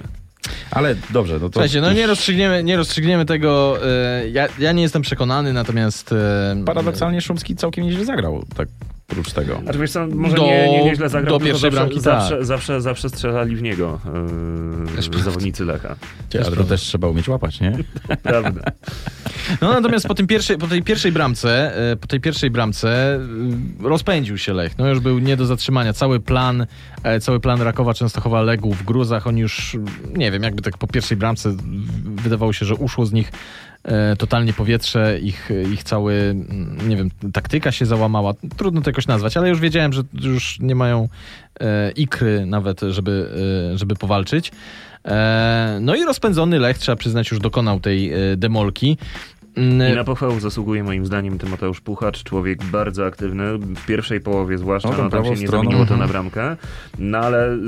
Ale dobrze, no to... Słuchajcie, no nie rozstrzygniemy, nie rozstrzygniemy tego. E, ja, ja nie jestem przekonany, natomiast... E, Paradoksalnie Szumski całkiem nieźle zagrał, tak oprócz tego. A czy wiesz co, może Do- nie, nie, nieźle zagrał, do pierwszej zawsze, bramki, zawsze, tak. zawsze, zawsze strzelali w niego yy, zawodnicy Lecha. Ale to prawda. też trzeba umieć łapać, nie? [laughs] Prawda. No natomiast po, tym pierwszej, po tej pierwszej bramce, e, po tej pierwszej bramce e, rozpędził się Lech. No już był nie do zatrzymania. Cały plan, cały plan Rakowa Częstochowa legł w gruzach. Oni już, nie wiem, jakby tak po pierwszej bramce wydawało się, że uszło z nich totalnie powietrze, ich, ich cały, mm, nie wiem, taktyka się załamała. Trudno to jakoś nazwać, ale już wiedziałem, że już nie mają e, ikry nawet, żeby, e, żeby powalczyć. E, no i rozpędzony Lech, trzeba przyznać, już dokonał tej e, demolki. Mm, I na pochwałę zasługuje moim zdaniem Tymoteusz Puchacz, człowiek bardzo aktywny, w pierwszej połowie zwłaszcza, No, no, tam się nie stroną. zamieniło to Mhm. na bramkę, no ale,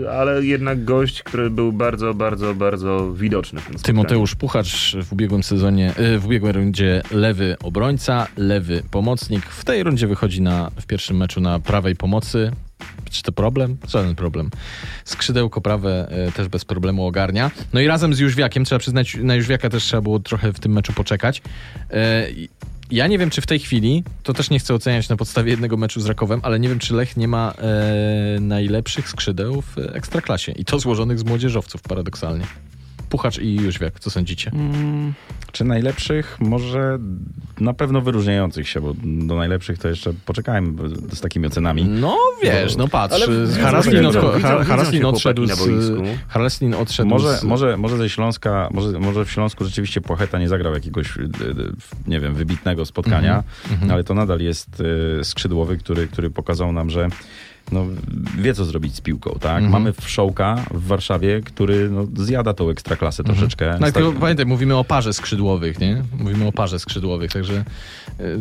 yy, ale jednak gość, który był bardzo, bardzo, bardzo widoczny w tym. Tymoteusz Puchacz w ubiegłym sezonie, y, w ubiegłej rundzie lewy obrońca, lewy pomocnik. W tej rundzie wychodzi na, w pierwszym meczu na prawej pomocy. Czy to problem? Żaden problem. Skrzydełko prawe y, też bez problemu ogarnia. No i razem z Jóźwiakiem, trzeba przyznać, na Jóźwiaka też trzeba było trochę w tym meczu poczekać. I- Ja nie wiem, czy w tej chwili, to też nie chcę oceniać na podstawie jednego meczu z Rakowem, ale nie wiem, czy Lech nie ma e, najlepszych skrzydeł w Ekstraklasie. I to złożonych z młodzieżowców, paradoksalnie. Puchacz i Jóźwiak, co sądzicie? Mm, czy najlepszych? Może na pewno wyróżniających się, bo do najlepszych to jeszcze poczekajmy z takimi ocenami. No wiesz, no patrz, Haraslin, widzą Haraslin odszedł z... na boisku. Haraslin odszedł Może, z... może, może ze Śląska, może, może w Śląsku rzeczywiście Płacheta nie zagrał jakiegoś, y, y, nie wiem, wybitnego spotkania, mhm. ale to nadal jest y, skrzydłowy, który, który pokazał nam, że no, wie co zrobić z piłką, tak? Mhm. Mamy Wszołka w Warszawie, który no, zjada tą ekstraklasę troszeczkę. No, tylko pamiętaj, mówimy o parze skrzydłowych, nie? Mówimy o parze skrzydłowych, także... y,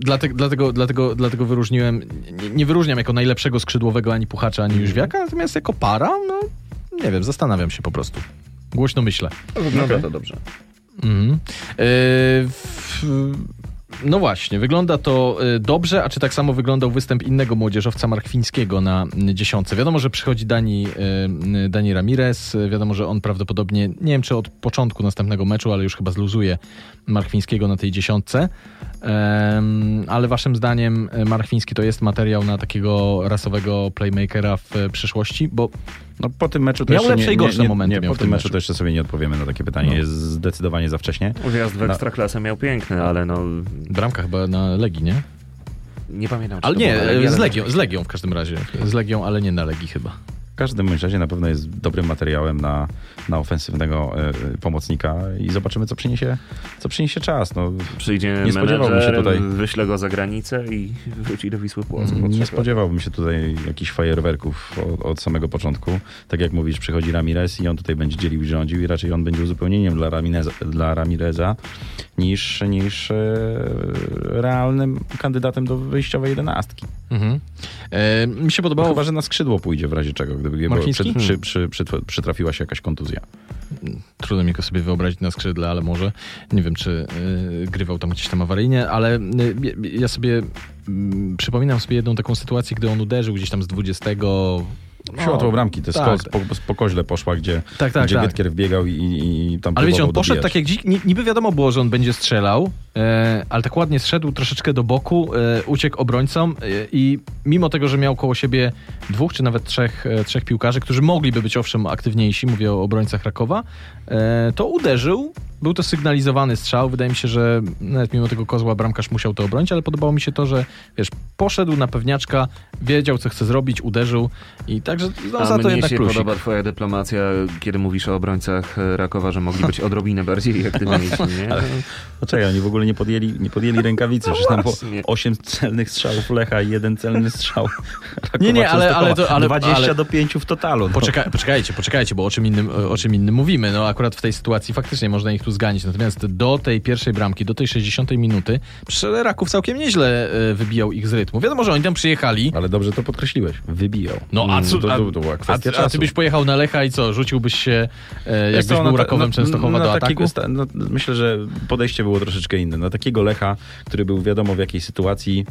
Dlatego, dlatego, dlatego, dlatego wyróżniłem, nie, nie wyróżniam jako najlepszego skrzydłowego ani Puchacza, ani Jóźwiaka, natomiast jako para, no nie wiem, zastanawiam się po prostu. Głośno myślę. Wygląda to dobrze. Mhm. E, w, no właśnie, wygląda to e, dobrze, a czy tak samo wyglądał występ innego młodzieżowca Markwińskiego na dziesiątce? Wiadomo, że przychodzi Dani, e, m, Dani Ramirez, wiadomo, że on prawdopodobnie, nie wiem czy od początku następnego meczu, ale już chyba zluzuje Markwińskiego na tej dziesiątce. Ale waszym zdaniem e, Marchwiński to jest materiał na takiego rasowego playmakera w e, przyszłości? Bo No po tym meczu to Miał jeszcze lepsze nie, i gorsze nie, momenty Nie, po w tym tym meczu meczu. to jeszcze sobie nie odpowiemy na takie pytanie. No. Jest zdecydowanie za wcześnie. Wjazd w No. ekstraklasę miał piękny, ale no bramka chyba na Legii, nie? nie pamiętam. czy Ale to nie, z ale- Legią, z Legią w każdym razie. Z Legią, ale nie na Legii chyba. W każdym bądź razie na pewno jest dobrym materiałem na, na ofensywnego e, pomocnika i zobaczymy, co przyniesie, co przyniesie czas. No, Przyjdzie Nie spodziewałbym menedżer, się tutaj- wyśle go za granicę i wróci do Wisły Płock. nie spodziewałbym się tutaj jakichś fajerwerków od, od samego początku. Tak jak mówisz, przychodzi Ramirez i on tutaj będzie dzielił i rządził i raczej on będzie uzupełnieniem dla Ramireza, dla Ramireza niż, niż e, realnym kandydatem do wyjściowej jedenastki. Mhm. E, mi się podobało... chyba, że na skrzydło pójdzie w razie czego, gdyby jego Marchiński? przy, przy, przy, przy, przytrafiła się jakaś kontuzja. Trudno mi go sobie wyobrazić na skrzydle, ale może. Nie wiem, czy y, grywał tam gdzieś tam awaryjnie, ale y, ja sobie mm, przypominam sobie jedną taką sytuację, gdy on uderzył gdzieś tam z 20. Światło bramki, to tak. po, po koźle poszła, gdzie, Tak, tak, gdzie tak. Wbiegał i, i, i tam Ale wiecie, on poszedł dobijać. tak jak dzik, ni- niby wiadomo było, że on będzie strzelał, ale tak ładnie zszedł troszeczkę do boku, e, uciekł obrońcom e, i mimo tego, że miał koło siebie dwóch czy nawet trzech, e, trzech piłkarzy, którzy mogliby być owszem aktywniejsi, mówię o obrońcach Rakowa, e, to uderzył. Był to sygnalizowany strzał. Wydaje mi się, że nawet mimo tego kozła bramkarz musiał to obronić, ale podobało mi się to, że wiesz, poszedł na pewniaczka, wiedział co chce zrobić, uderzył i także no, A za to mnie jednak się plusik. podoba twoja dyplomacja, kiedy mówisz o obrońcach e, Rakowa, że mogli być odrobinę bardziej aktywniejsi, nie? Poczekaj, oni w ogóle nie podjęli, nie podjęli rękawicy. Przecież tam było właśnie. 8 celnych strzałów Lecha i jeden celny strzał. Nie, nie, ale- ale to- ale- 20 ale- do 5 w totalu. No. Poczekaj, poczekajcie, poczekajcie, bo o czym, innym, o czym innym mówimy. No akurat w tej sytuacji faktycznie można ich tu zganić. Natomiast do tej pierwszej bramki, do tej 60 minuty, Raków całkiem nieźle e, wybijał ich z rytmu. Wiadomo, że oni tam przyjechali. Ale dobrze to podkreśliłeś. Wybijał. No a co, to, a, to, to była kwestia a, a czasu. ty byś pojechał na Lecha i co, rzuciłbyś się, e, jakbyś co, był na ta- Rakowem na- Częstochowa na do ataku? no, myślę, że podejście było troszeczkę inne. Na takiego Lecha, który był wiadomo w jakiej sytuacji,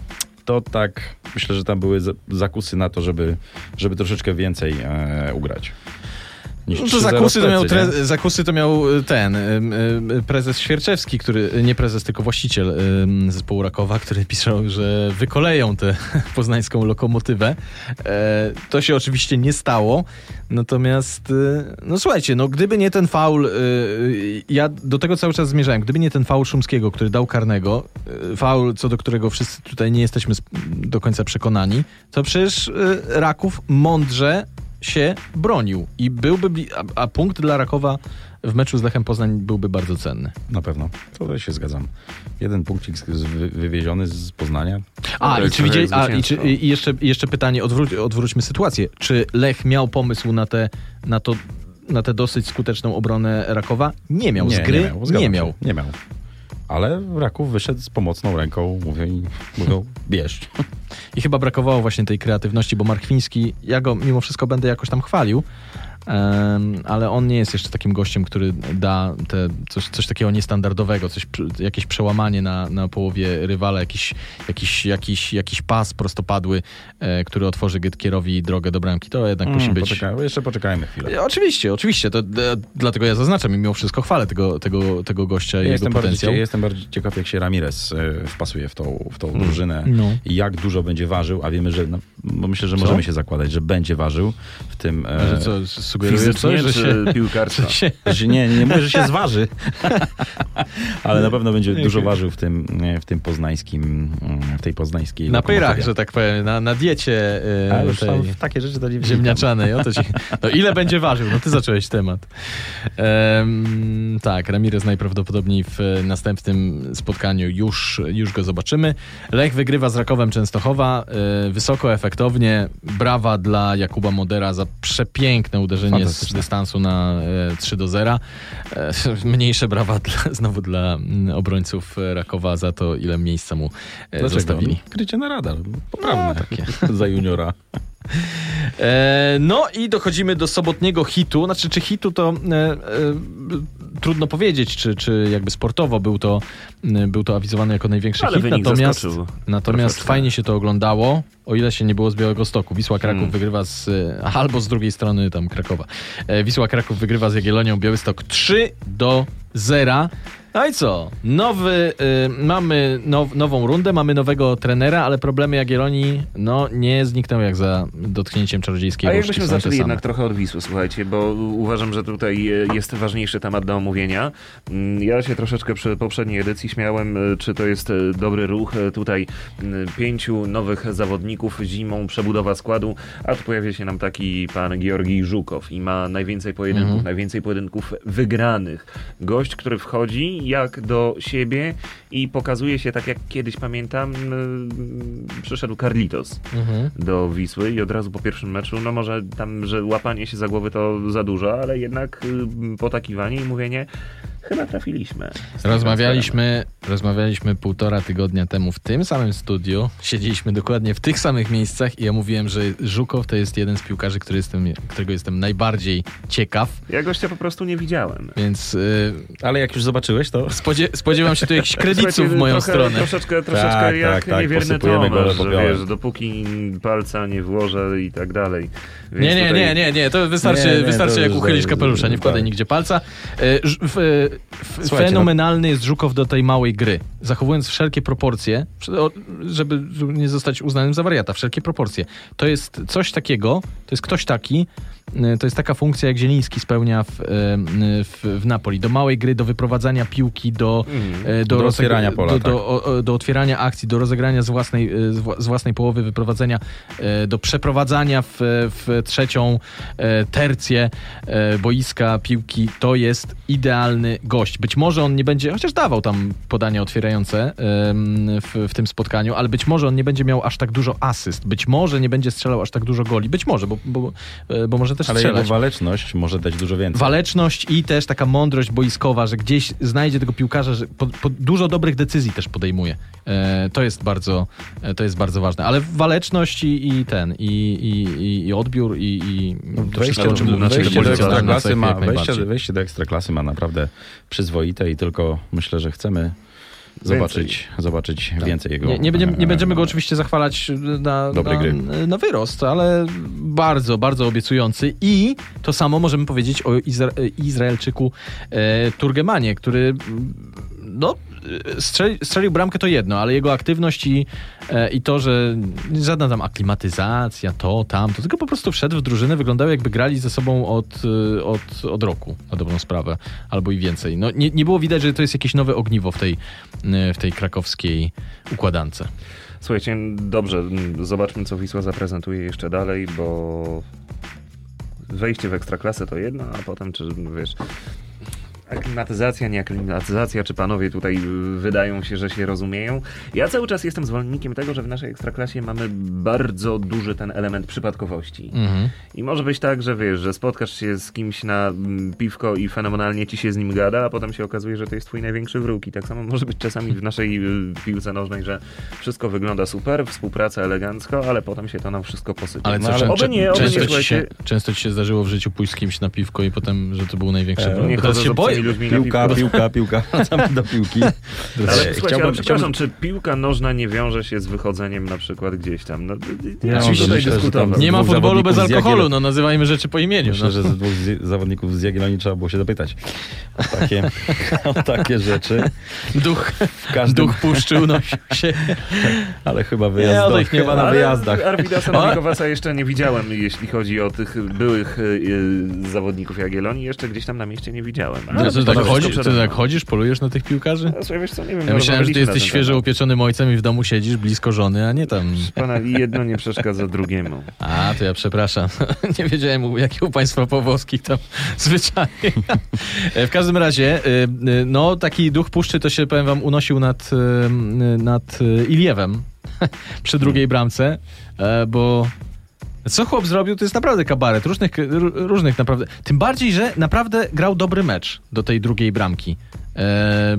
to tak myślę, że tam były za- zakusy na to, żeby, żeby troszeczkę więcej e, ugrać. Niż No to 3-0 zakusy to, miał tre, zakusy to miał e, ten em, em, prezes Świerczewski, który, nie prezes, tylko właściciel zespołu Rakowa, który pisał, że wykoleją tę [laughs] poznańską lokomotywę. E, to się oczywiście nie stało. Natomiast, no słuchajcie, no gdyby nie ten faul, ja do tego cały czas zmierzałem, gdyby nie ten faul Szumskiego, który dał karnego, faul, co do którego wszyscy tutaj nie jesteśmy do końca przekonani, to przecież Raków mądrze się bronił i byłby, a, a punkt dla Rakowa w meczu z Lechem Poznań byłby bardzo cenny. Na pewno. To się zgadzam. Jeden punkcik wy- wywieziony z Poznania. A, i czy widzieli, a i, czy, i jeszcze, jeszcze pytanie, odwróć, odwróćmy sytuację. Czy Lech miał pomysł na te, na to, na tę dosyć skuteczną obronę Rakowa? Nie miał. z gry nie miał. zgadzam się. Nie miał. Ale Raków wyszedł z pomocną ręką, mówią, mówią bierz. I chyba brakowało właśnie tej kreatywności, bo Markwiński, ja go mimo wszystko będę jakoś tam chwalił, ale on nie jest jeszcze takim gościem, który da te, coś, coś takiego niestandardowego, coś, jakieś przełamanie na, na połowie rywala, jakiś, jakiś, jakiś, jakiś pas prostopadły, e, który otworzy Gytkierowi drogę do bramki. To jednak musi Mm, być... poczekaj, jeszcze poczekajmy chwilę. E, Oczywiście, oczywiście. To, e, dlatego ja zaznaczam i mimo wszystko chwalę tego, tego, tego gościa i Ja jego jestem, bardziej, potencjał. cie- jestem bardziej ciekaw, jak się Ramirez wpasuje w tą, w tą Mm. drużynę No. i jak dużo będzie ważył, a wiemy, że no, bo myślę, że Co? możemy się zakładać, że będzie ważył w tym... Że co, Fizycznie coś, [laughs] że się... że się że nie, nie mówię, że się zważy, [laughs] ale na pewno będzie dużo ważył w tym, w tym poznańskim, w tej poznańskiej na pyrach, że tak powiem, na, na diecie e, A już tej w takie rzeczy to nie ziemniaczanej. O to ci, no ile będzie ważył? No ty zacząłeś temat. Em, tak, Ramirez najprawdopodobniej w następnym spotkaniu już, już go zobaczymy. Lech wygrywa z Rakowem Częstochowa. e, Wysoko, efektownie. Brawa dla Jakuba Modera za przepiękne uderzenie z Fantastyczne. dystansu na e, 3 do 0. E, [laughs] Mniejsze brawa dla, znowu dla mm, obrońców e, Rakowa za to, ile miejsca mu e, Dlaczego? zostawili. Krycie na radar. Poprawne. Takie. [laughs] Za juniora. E, no i dochodzimy do sobotniego hitu. Znaczy, czy hitu to e, e, trudno powiedzieć, czy, czy jakby sportowo był to, m, był to awizowany jako największy Ale hit. Natomiast, natomiast troszeczkę. fajnie się to oglądało, o ile się nie było z Białego Stoku. Wisła Kraków Hmm. wygrywa z, e, albo z drugiej strony tam Krakowa. E, Wisła Kraków wygrywa z Jagiellonią Białystok 3 do 0. No i co? Nowy, y, mamy now, nową rundę, mamy nowego trenera, ale problemy Jagiellonii no, nie zniknęły jak za dotknięciem czarodziejskiej A jakbyśmy zaczęli jednak trochę od Wisły, słuchajcie, bo uważam, że tutaj e, jest ważniejszy temat do omówienia. Mm, Ja się troszeczkę przy poprzedniej edycji śmiałem, e, czy to jest e, dobry ruch. Tutaj pięciu nowych zawodników zimą, przebudowa składu, a tu pojawia się nam taki pan Georgij Żukow i ma najwięcej pojedynków, Mhm. najwięcej pojedynków wygranych. Gość, który wchodzi jak do siebie i pokazuje się tak jak kiedyś pamiętam, mm, przyszedł Carlitos Mhm. do Wisły i od razu po pierwszym meczu, no może tam, że łapanie się za głowy to za dużo, ale jednak y, potakiwanie i mówienie, chyba trafiliśmy. Rozmawialiśmy, rozmawialiśmy półtora tygodnia temu w tym samym studiu, siedzieliśmy dokładnie w tych samych miejscach i ja mówiłem, że Żukow to jest jeden z piłkarzy, który jestem, którego jestem najbardziej ciekaw. Ja gościa po prostu nie widziałem. więc y, Ale jak już zobaczyłeś, to spodzie- spodziewam się tu jakichś kredytów w Słuchajcie, moją trochę, stronę. Troszeczkę, troszeczkę Tak, jak tak, tak, niewierny go Tomasz, że popiołem. wiesz, dopóki palca nie włożę i tak dalej. Więc Nie, nie, tutaj- nie, nie, nie, to wystarczy, Nie, nie, wystarczy to jak uchylisz za- kapelusza, nie tak. wkładaj nigdzie palca. E, f- Słuchajcie, Fenomenalny jest Żukow do tej małej gry, zachowując wszelkie proporcje, żeby nie zostać uznanym za wariata, wszelkie proporcje. To jest coś takiego, to jest ktoś taki, e, to jest taka funkcja, jak Zieliński spełnia w, e, w, w Napoli. Do małej gry, do wyprowadzania piłki, do, e, Do rozeg- otwierania pola, do, tak. do, do otwierania akcji, do rozegrania z własnej, z wła- z własnej połowy, wyprowadzenia, do przeprowadzania w, w trzecią tercję boiska piłki. To jest idealny gość. Być może on nie będzie, chociaż dawał tam podania otwierające w, w tym spotkaniu, ale być może on nie będzie miał aż tak dużo asyst. Być może nie będzie strzelał aż tak dużo goli. Być może, bo, bo, e, bo może też ale jego strzelać. waleczność może dać dużo więcej. Waleczność i też taka mądrość boiskowa, że gdzieś znajdzie tego piłkarza, że po, po dużo dobrych decyzji też podejmuje. E, to jest bardzo, e, to jest bardzo ważne. Ale waleczność i, i ten, i, i, i, i odbiór, i, i to Wejście, wszystko, o czym do, mówimy, wejście, wejście, wejście do ekstraklasy ma naprawdę przyzwoite i tylko myślę, że chcemy zobaczyć, zobaczyć więcej jego Nie, nie, będziemy, nie e, będziemy go oczywiście zachwalać na, Dobrej gry. na, na wyrost, ale bardzo, bardzo obiecujący. I to samo możemy powiedzieć o Izra Izraelczyku e, Turgemanie, który no, e, strzeli, strzelił bramkę to jedno, ale jego aktywność i, e, i to, że żadna tam aklimatyzacja, to, tam, to tylko po prostu wszedł w drużynę, wyglądało jakby grali ze sobą od, e, od, od roku, na dobrą sprawę, albo i więcej. No, nie, nie było widać, że to jest jakieś nowe ogniwo w tej, e, w tej krakowskiej układance. Słuchajcie, dobrze, zobaczmy co Wisła zaprezentuje jeszcze dalej, bo wejście w ekstraklasę to jedno, a potem czy wiesz. Aklimatyzacja, nie aklimatyzacja, czy panowie tutaj y, wydają się, że się rozumieją. Ja cały czas jestem zwolennikiem tego, że w naszej ekstraklasie mamy bardzo duży ten element przypadkowości. Mhm. I może być tak, że wiesz, że spotkasz się z kimś na mm, piwko i fenomenalnie ci się z nim gada, a potem się okazuje, że to jest twój największy wróg. I tak samo może być czasami w naszej y, piłce nożnej, że wszystko wygląda super, współpraca elegancko, ale potem się to nam wszystko posypie. Ale no, ale oby nie, oby nie, często, ci się, często ci się zdarzyło w życiu pójść z kimś na piwko i potem, że to był największy E, wróg. Nie Teraz się obcymi ludźmi na Piłka, piwko. piłka, piłka, wracamy [laughs] do piłki. Ale słuchajcie, ale chciałbym, czy piłka nożna nie wiąże się z wychodzeniem na przykład gdzieś tam? No, Nie, ja oczywiście, tutaj dyskutować. Nie ma futbolu bez alkoholu, no nazywajmy rzeczy po imieniu. Myślę, No. że z dwóch z- zawodników z Jagiellonii trzeba było się dopytać o takie, [laughs] o takie rzeczy. Duch, W każdym, duch puszczy unosił się. [laughs] ale chyba wyjazd, ma chyba na Ale wyjazdach. Arwida Sanowikowasa jeszcze nie widziałem, jeśli chodzi o tych byłych y, y, zawodników Jagiellonii. Jeszcze gdzieś tam na mieście nie widziałem. Ale Ty, to tak chodzi, ty tak chodzisz, polujesz na tych piłkarzy? No, Słuchaj, wiesz co, nie wiem, Ja myślałem, że ty jesteś świeżo upieczonym ojcem i w domu siedzisz blisko żony, a nie tam... Pana jedno nie przeszkadza drugiemu. [laughs] A, to ja przepraszam. [laughs] nie wiedziałem, jakie u państwa powłoskich tam [laughs] zwyczaje. w każdym razie, y, y, no taki duch puszczy to się, powiem wam, unosił nad, y, nad Iliewem przy drugiej bramce, e, bo co chłop zrobił, to jest naprawdę kabaret. Różnych, ró- różnych naprawdę. Tym bardziej, że naprawdę grał dobry mecz do tej drugiej bramki. E,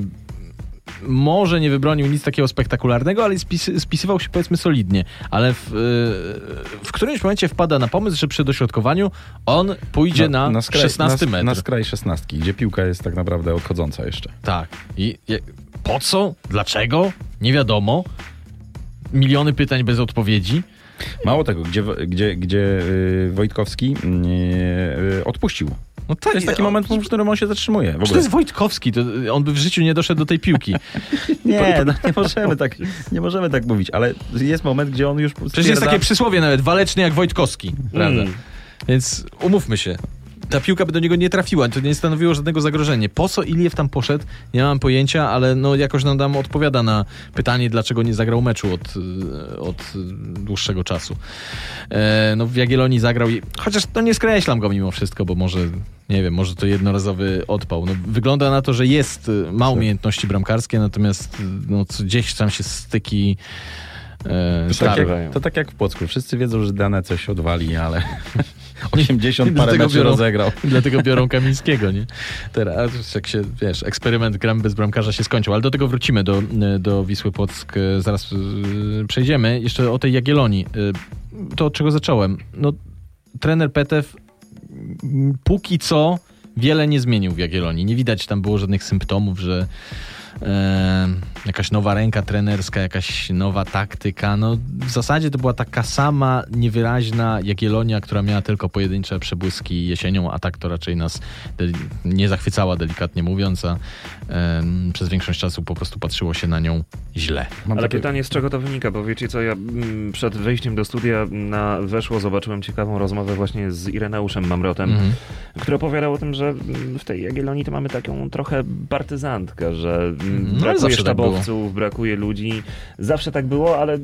może nie wybronił nic takiego spektakularnego, ale spis, spisywał się powiedzmy solidnie. Ale w, e, w którymś momencie wpada na pomysł, że przy dośrodkowaniu on pójdzie na, skraj, 16 na, metr. Na skraj 16, gdzie piłka jest tak naprawdę odchodząca jeszcze. Tak. I, i po co? Dlaczego? Nie wiadomo. Miliony pytań bez odpowiedzi. Mało tego, gdzie, gdzie, gdzie y, Wojtkowski y, y, odpuścił No To jest taki moment, w którym on się zatrzymuje. W to jest Wojtkowski, to on by w życiu nie doszedł do tej piłki. [laughs] Nie, no, nie możemy tak, nie możemy tak mówić, ale jest moment, gdzie on już Przecież jest takie przysłowie nawet, waleczny jak Wojtkowski, prawda? Mm. Więc umówmy się. Ta piłka by do niego nie trafiła, to nie stanowiło żadnego zagrożenia. Po co Iliew tam poszedł, nie mam pojęcia, ale no jakoś nam tam odpowiada na pytanie, dlaczego nie zagrał meczu od, y, od dłuższego czasu. E, no w Jagiellonii zagrał, i, chociaż to nie skreślam go mimo wszystko, bo może, nie wiem, może to jednorazowy odpał. No, wygląda na to, że jest, y, ma umiejętności bramkarskie, natomiast y, no, co- gdzieś tam się styki e, To tak, jak, to tak jak w Płocku. Wszyscy wiedzą, że dane coś odwali, ale [laughs] 80 parę Dlatego biorą- rozegrał. [laughs] Dlatego biorą Kamińskiego, nie? Teraz jak się, wiesz, eksperyment gram bez bramkarza się skończył, ale do tego wrócimy, do, do Wisły Płock, e, zaraz e, przejdziemy. Jeszcze o tej Jagiellonii. E, To od czego zacząłem? No, trener Petew m, póki co wiele nie zmienił w Jagiellonii. Nie widać tam było żadnych symptomów, że jakaś nowa ręka trenerska, jakaś nowa taktyka. No, w zasadzie to była taka sama niewyraźna Jagiellonia, która miała tylko pojedyncze przebłyski jesienią, a tak to raczej nas deli- nie zachwycała, delikatnie mówiąc, a em, przez większość czasu po prostu patrzyło się na nią źle. Mam Ale takie- pytanie, z czego to wynika? Bo wiecie co, ja mm, przed wejściem do studia na Weszło zobaczyłem ciekawą rozmowę właśnie z Ireneuszem Mamrotem, Mhm. który opowiadał o tym, że mm, w tej Jagiellonii to mamy taką trochę partyzantkę, że mm, No, brakuje sztabowców, brakuje ludzi. Zawsze tak było, ale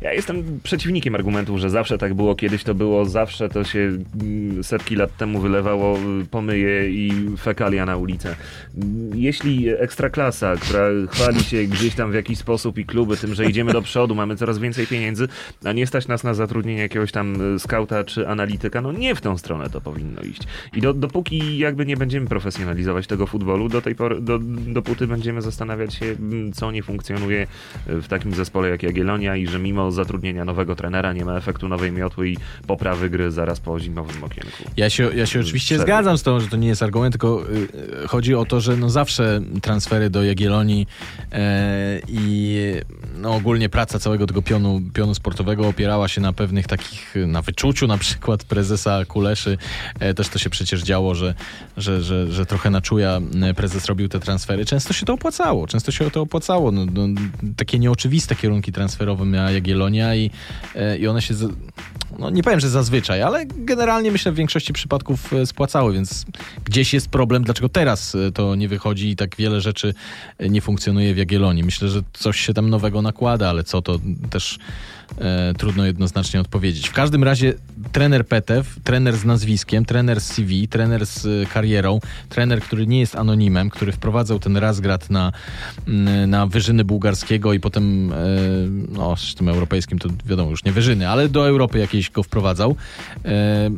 ja jestem przeciwnikiem argumentu, że zawsze tak było, kiedyś to było, zawsze to się mm, setki lat temu wylewało y, pomyje i fekalia na ulicę. Jeśli ekstraklasa, która chwali się gdzieś tam w jakiś sposób i kluby tym, że idziemy do przodu, mamy coraz więcej pieniędzy, a nie stać nas na zatrudnienie jakiegoś tam y, skauta czy analityka, no nie w tą stronę to powinno iść. I do, dopóki jakby nie będziemy profesjonalizować tego futbolu, do tej pory, do, dopóty będziemy zastanawiać się, mm, co nie funkcjonuje w takim zespole jak Jagiellonia i że mimo zatrudnienia nowego trenera nie ma efektu nowej miotły i poprawy gry zaraz po zimowym okienku. Ja się, ja się oczywiście Przerwy. zgadzam z tą, że to nie jest argument, tylko y, chodzi o to, że no zawsze transfery do Jagiellonii e, i no ogólnie praca całego tego pionu, pionu sportowego opierała się na pewnych takich, na wyczuciu na przykład prezesa Kuleszy. E, też to się przecież działo, że, że, że, że trochę na czuja e, prezes robił te transfery. Często się to opłacało, często się to opłacało. No, no, takie nieoczywiste kierunki transferowe miała Jagiellonia i, e, i one się... No nie powiem, że zazwyczaj, ale generalnie myślę w większości przypadków e, spłacały, więc gdzieś jest problem, dlaczego teraz e, to nie wychodzi i tak wiele rzeczy nie funkcjonuje w Jagiellonii. Myślę, że coś się tam nowego nakłada, ale co to też e, trudno jednoznacznie odpowiedzieć. W każdym razie trener Petew, trener z nazwiskiem, trener z CV, trener z e, karierą, trener, który nie jest anonimem, który wprowadzał ten Razgrad na, m, na wyżyny bułgarskiego i potem e, no, z tym europejskim to wiadomo już nie wyżyny, ale do Europy jakieś go wprowadzał. E,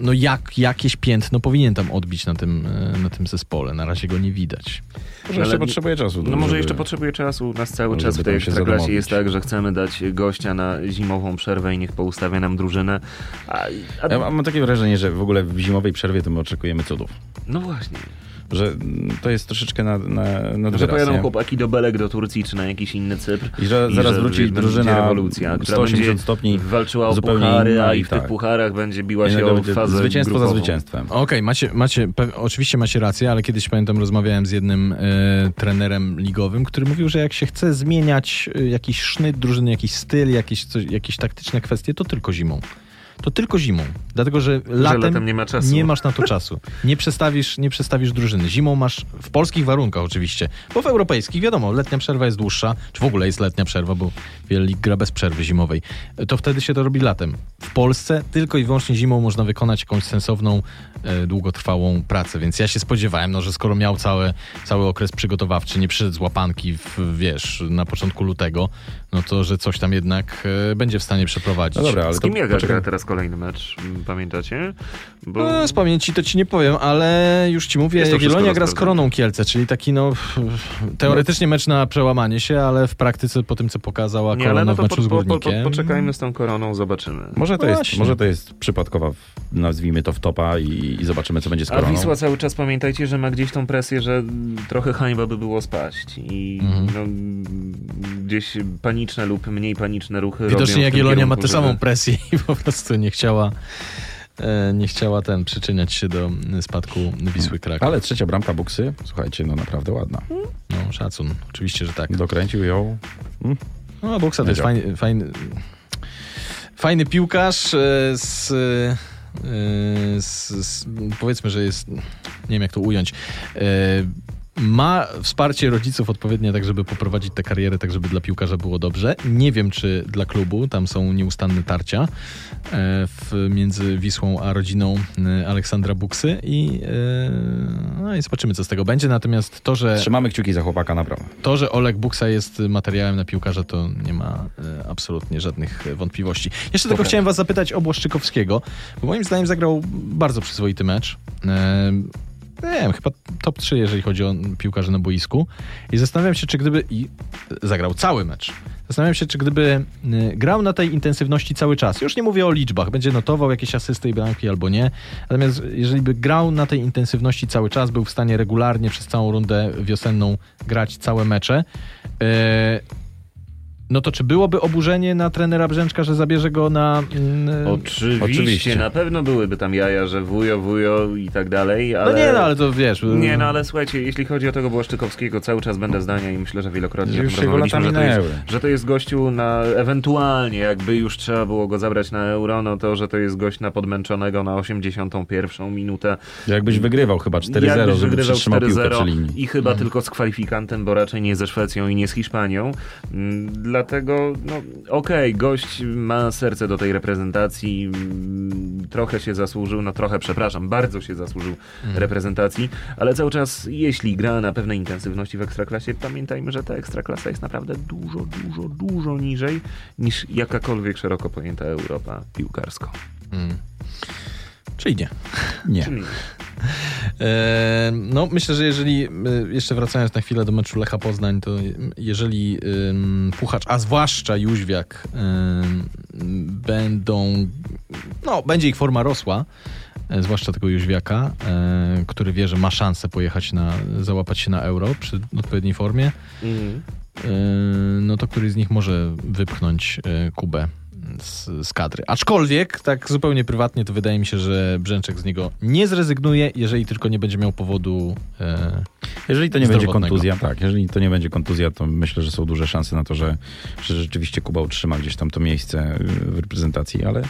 no jak, jakieś piętno powinien tam odbić na tym, e, na tym zespole. Na razie go nie widać. Może jeszcze potrzebuje czasu. No może żeby- jeszcze potrzebuje czasu. Nas cały czas w tej ekstraklasie jest tak, że chcemy dać gościa na zimową przerwę i niech poustawia nam drużynę. A, a, Ja mam mam takie wrażenie, że w ogóle w zimowej przerwie to my oczekujemy cudów. no właśnie. Że to jest troszeczkę na, na, na Że wyraz, pojadą nie? chłopaki do Belek, do Turcji czy na jakiś inny Cypr. I że zaraz że wróci drużyna rewolucja, która 180 będzie stopni walczyła o zupełnie puchary, inna a i i w tak. tych pucharach będzie biła I się o fazę Zwycięstwo grupową. za zwycięstwem. Okej, macie, macie, pe- oczywiście macie rację, ale kiedyś pamiętam rozmawiałem z jednym e, trenerem ligowym, który mówił, że jak się chce zmieniać e, jakiś sznyt drużyny, jakiś styl, jakieś, coś, jakieś taktyczne kwestie, to tylko zimą. To tylko zimą. Dlatego, że latem, latem nie ma nie masz na to czasu. Nie przestawisz, nie przestawisz drużyny. Zimą masz w polskich warunkach oczywiście, bo w europejskich wiadomo, letnia przerwa jest dłuższa, czy w ogóle jest letnia przerwa, bo wiele lig gra bez przerwy zimowej. To wtedy się to robi latem. W Polsce tylko i wyłącznie zimą można wykonać jakąś sensowną, e, długotrwałą pracę, więc ja się spodziewałem, no, że skoro miał cały, cały okres przygotowawczy, nie przyszedł z łapanki, w, wiesz, na początku lutego, no to, że coś tam jednak e, będzie w stanie przeprowadzić. No dobra, ale Z to kim Jaga poczekaj. gra teraz kolejny mecz? Pamiętacie? Bo... No, z pamięci to ci nie powiem, ale już ci mówię, to Jagiellonia gra z. Koroną Kielce, czyli taki no teoretycznie mecz na przełamanie się, ale w praktyce po tym, co pokazała Nie, Korona no w to meczu po, z po, po, Górnikiem. poczekajmy z tą koroną, zobaczymy. Może to, jest, może to jest przypadkowa, nazwijmy to wtopa i, i zobaczymy, co będzie z A koroną. Wisła cały czas pamiętajcie, że ma gdzieś tą presję, że trochę hańba by było spaść. I Mhm. no, gdzieś paniczne lub mniej paniczne ruchy Widocznie Jagiellonia ma tę żeby- samą presję i po prostu nie chciała e, nie chciała ten przyczyniać się do spadku Wisły Kraków. Ale trzecia bramka Buksy, słuchajcie, no naprawdę ładna. No, szacun, oczywiście, że tak. Dokręcił ją. No, Buksa to jest fajny, fajny, fajny piłkarz e, z, e, z, z, powiedzmy, że jest, nie wiem jak to ująć, ma wsparcie rodziców odpowiednie, tak żeby poprowadzić tę karierę, tak żeby dla piłkarza było dobrze. Nie wiem, czy dla klubu, tam są nieustanne tarcia e, w, między Wisłą a rodziną e, Aleksandra Buksy i, e, no i zobaczymy, co z tego będzie. Natomiast to, że Trzymamy kciuki za chłopaka naprawdę. to, że Oleg Buksa jest materiałem na piłkarza, to nie ma absolutnie żadnych wątpliwości. Jeszcze tylko chciałem was zapytać o Błaszczykowskiego, bo moim zdaniem zagrał bardzo przyzwoity mecz. Nie wiem, chyba top 3, jeżeli chodzi o piłkarzy na boisku. I zastanawiam się, czy gdyby... I zagrał cały mecz. Zastanawiam się, czy gdyby e, grał na tej intensywności cały czas. Już nie mówię o liczbach, będzie notował jakieś asysty i bramki albo nie. Natomiast jeżeli by grał na tej intensywności cały czas, był w stanie regularnie przez całą rundę wiosenną grać całe mecze, e, no to czy byłoby oburzenie na trenera Brzęczka, że zabierze go na... mm, Oczywiście, Oczywiście. na pewno byłyby tam jaja, że wujo, wujo i tak dalej, ale... No nie, no ale to wiesz... Nie, no ale słuchajcie, jeśli chodzi o tego Błaszczykowskiego, cały czas będę zdania i myślę, że wielokrotnie Już rozmawialiśmy, że to, jest, że to jest gościu na ewentualnie, jakby już trzeba było go zabrać na euro, no to, że to jest gość na podmęczonego na 81 minutę. Jakbyś wygrywał chyba 4-0, Jakbyś żeby wygrywał przytrzymał piłkę przy 4-0 linii. I chyba tylko z kwalifikantem, bo raczej nie ze Szwecją i nie z Hiszpanią. Mm, Dlatego, no okej, gość ma serce do tej reprezentacji, mm, trochę się zasłużył, no trochę, przepraszam, bardzo się zasłużył reprezentacji, ale cały czas, jeśli gra na pewnej intensywności w Ekstraklasie, pamiętajmy, że ta Ekstraklasa jest naprawdę dużo, dużo, dużo niżej niż jakakolwiek szeroko pojęta Europa piłkarsko. Mm. Czyli nie. Nie. Czyli E, no, myślę, że jeżeli, e, jeszcze wracając na chwilę do meczu Lecha Poznań, to jeżeli ym, Puchacz, a zwłaszcza Jóźwiak, ym, będą, no, będzie ich forma rosła, e, zwłaszcza tego Jóźwiaka, e, który wie, że ma szansę pojechać na, załapać się na euro przy odpowiedniej formie, mm. e, no to który z nich może wypchnąć e, Kubę z, z kadry. Aczkolwiek, tak zupełnie prywatnie, to wydaje mi się, że Brzęczek z niego nie zrezygnuje, jeżeli tylko nie będzie miał powodu. E, Jeżeli to nie będzie kontuzja, tak, jeżeli to nie będzie kontuzja, to myślę, że są duże szanse na to, że, że rzeczywiście Kuba utrzyma gdzieś tam to miejsce w reprezentacji, ale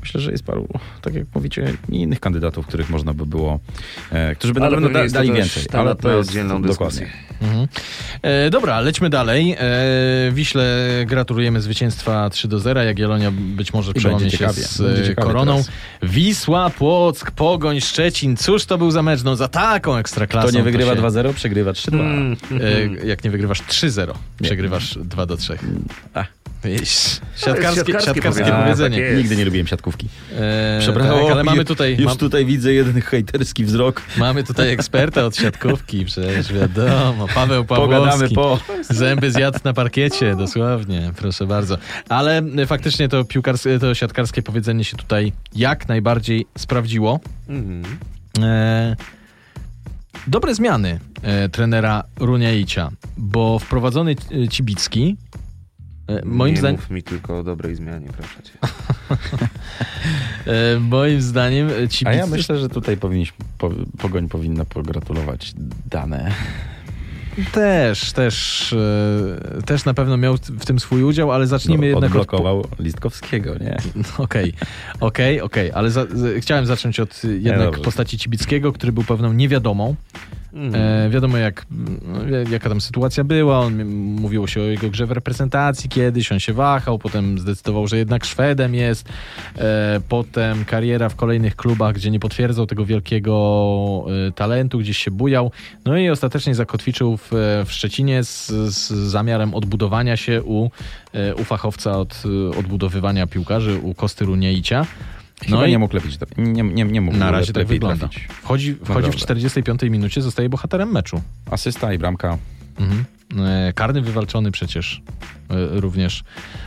myślę, że jest paru, tak jak mówicie, innych kandydatów, których można by było, e, którzy by na pewno da, to dali więcej. Ale to jest oddzielną dyskusję. mhm. e, dobra, lećmy dalej. E, Wiśle gratulujemy zwycięstwa 3 do 0. Jagiellonia być może przełamie się ciekawie. z e, koroną. teraz. Wisła, Płock, Pogoń, Szczecin. Cóż to był za mecz? No za taką ekstraklasą. Kto nie wygrywa to się, 2-0, przegrywa 3-2. Mm. E, jak nie wygrywasz 3-0, przegrywasz 2 do 3. A. Wiesz, To Siatkarskie, siatkarskie siatkarskie powiedzenie. tak. Nigdy nie lubiłem siatkówki. E, Przepraszam, tak, ale mamy tutaj, Już mam, tutaj widzę jeden hejterski wzrok. mamy tutaj eksperta od siatkówki, przecież wiadomo, Paweł [laughs] Pogadamy Pawłowski. po... Zęby zjadł na parkiecie, dosłownie, proszę bardzo. Ale e, faktycznie to piłkarskie, to siatkarskie powiedzenie się tutaj jak najbardziej sprawdziło. Mhm. E, dobre zmiany e, trenera Runiaicia, bo wprowadzony e, Cibicki moim nie zdaniem mów mi tylko o dobrej zmianie, proszę cię. [laughs] e, moim zdaniem e, Cibicki A ja myślę, że tutaj powinniśmy, po, Pogoń powinna pogratulować dane. też, też, e, też na pewno miał w tym swój udział, ale zacznijmy No, jednak od... odblokował Listkowskiego, nie? Okej, okej, okej, ale za, z, chciałem zacząć od y, jednak dobrze. postaci Cibickiego, który był pewną niewiadomą. Mhm. E, wiadomo jak, no, wie- jaka tam sytuacja była, on, mówiło się o jego grze w reprezentacji kiedyś, on się wahał, potem zdecydował, że jednak Szwedem jest, e, potem kariera w kolejnych klubach, gdzie nie potwierdzał tego wielkiego e, talentu, gdzieś się bujał, no i ostatecznie zakotwiczył w, w Szczecinie z, z zamiarem odbudowania się u, e, u fachowca od e, odbudowywania piłkarzy, u Kosty Runieicia. Chyba No i nie mógł lepiej, nie, nie, nie mógł na razie tak wygląda. trafić. Wchodzi, wchodzi w Naprawdę. 45 minucie, zostaje bohaterem meczu. Asysta i bramka. Mhm. E, Karny wywalczony przecież e, również.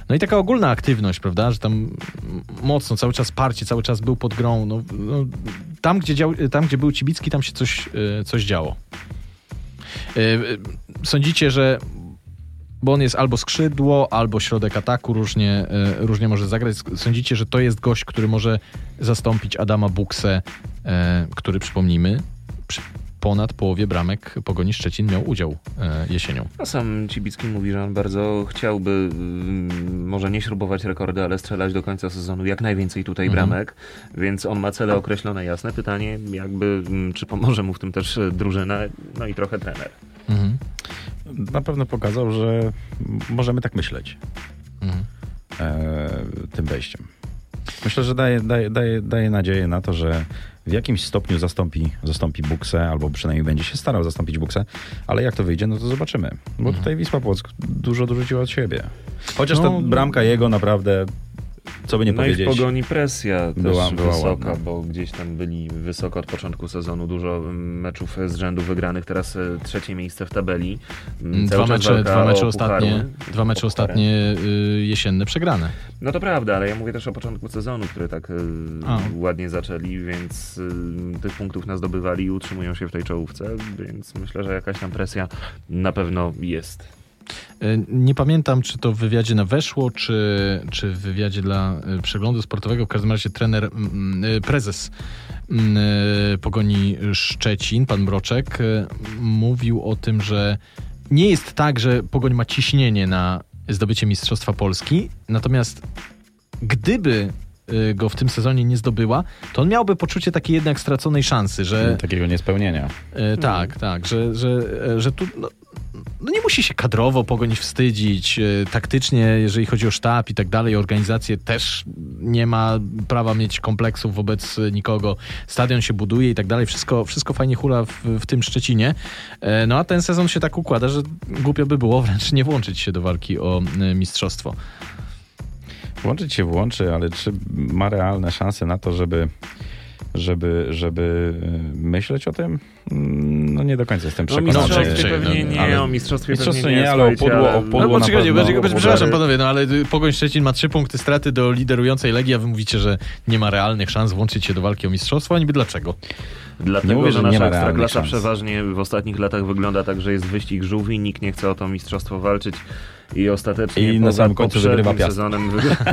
No i taka ogólna aktywność, prawda, że tam mocno, cały czas parcie, cały czas był pod grą. No, no, tam, gdzie dział, tam, gdzie był Cibicki, tam się coś, e, coś działo. Sądzicie, że bo on jest albo skrzydło, albo środek ataku, różnie, e, różnie może zagrać. Sądzicie, że to jest gość, który może zastąpić Adama Buksę, e, który przypomnijmy, przy ponad połowie bramek Pogoni Szczecin miał udział e, jesienią. A sam Cibicki mówi, że on bardzo chciałby mm, może nie śrubować rekordy, ale strzelać do końca sezonu jak najwięcej tutaj Mhm. bramek, więc on ma cele określone jasne. Pytanie jakby, mm, czy pomoże mu w tym też drużyna, no i trochę trener. Mhm. Na pewno pokazał, że możemy tak myśleć Mhm. e, tym wejściem. Myślę, że daje, daje, daje, daje nadzieję na to, że w jakimś stopniu zastąpi, zastąpi Buksę, albo przynajmniej będzie się starał zastąpić Buksę, ale jak to wyjdzie, no to zobaczymy. Bo Mhm. tutaj Wisła Płock dużo dorzuciła od siebie. Chociaż No, ta bramka jego naprawdę, co by nie no i powiedzieć, w pogoni presja była- też była wysoka, ładna. bo gdzieś tam byli wysoko od początku sezonu, dużo mm, meczów z rzędu wygranych, teraz e, trzecie miejsce w tabeli. Mm, cały Dwa mecze, dwa mecze ostatnie, dwa mecze ostatnie y, jesienne przegrane. No to prawda, ale ja mówię też o początku sezonu, który tak e, A. ładnie zaczęli, więc e, tych punktów nas zdobywali i utrzymują się w tej czołówce, więc myślę, że jakaś tam presja na pewno jest. Y, Nie pamiętam, czy to w wywiadzie na Weszło, czy, czy w wywiadzie dla y, przeglądu sportowego. W każdym razie trener, mm, y, prezes mm, Pogoni Szczecin, pan Broczek, y, mówił o tym, że nie jest tak, że Pogoń ma ciśnienie na zdobycie Mistrzostwa Polski, natomiast gdyby go w tym sezonie nie zdobyła, to on miałby poczucie takiej jednak straconej szansy, że takiego niespełnienia. E, tak, tak, że, że, e, że tu no, no nie musi się kadrowo pogonić wstydzić, e, taktycznie, jeżeli chodzi o sztab i tak dalej, organizację też nie ma prawa mieć kompleksów wobec nikogo. Stadion się buduje i tak dalej, wszystko, wszystko fajnie hula w, w tym Szczecinie. E, No a ten sezon się tak układa, że głupio by było wręcz nie włączyć się do walki o e, mistrzostwo. Włączyć się włączy, ale czy ma realne szanse na to, żeby, żeby, żeby y, myśleć o tym? Mm, No nie do końca jestem No, przekonany. mistrzostwie czy- pewnie nie, ale- o mistrzostwie Mistrzostwie pewnie nie, nie, ale o podło- o podło- No, Było na poczekajcie, pewno poczekajcie, podłoże. przepraszam panowie, no ale y, Pogoń Szczecin ma trzy punkty straty do liderującej Legii, a wy mówicie, że nie ma realnych szans włączyć się do walki o mistrzostwo, a niby dlaczego? Dlatego, mówię, że że nasza ekstraklasa przeważnie w ostatnich latach wygląda tak, że jest wyścig żółwi, nikt nie chce o to mistrzostwo walczyć i ostatecznie I na poza samym końcu wygrywa Piast. sezonem wygra... [laughs]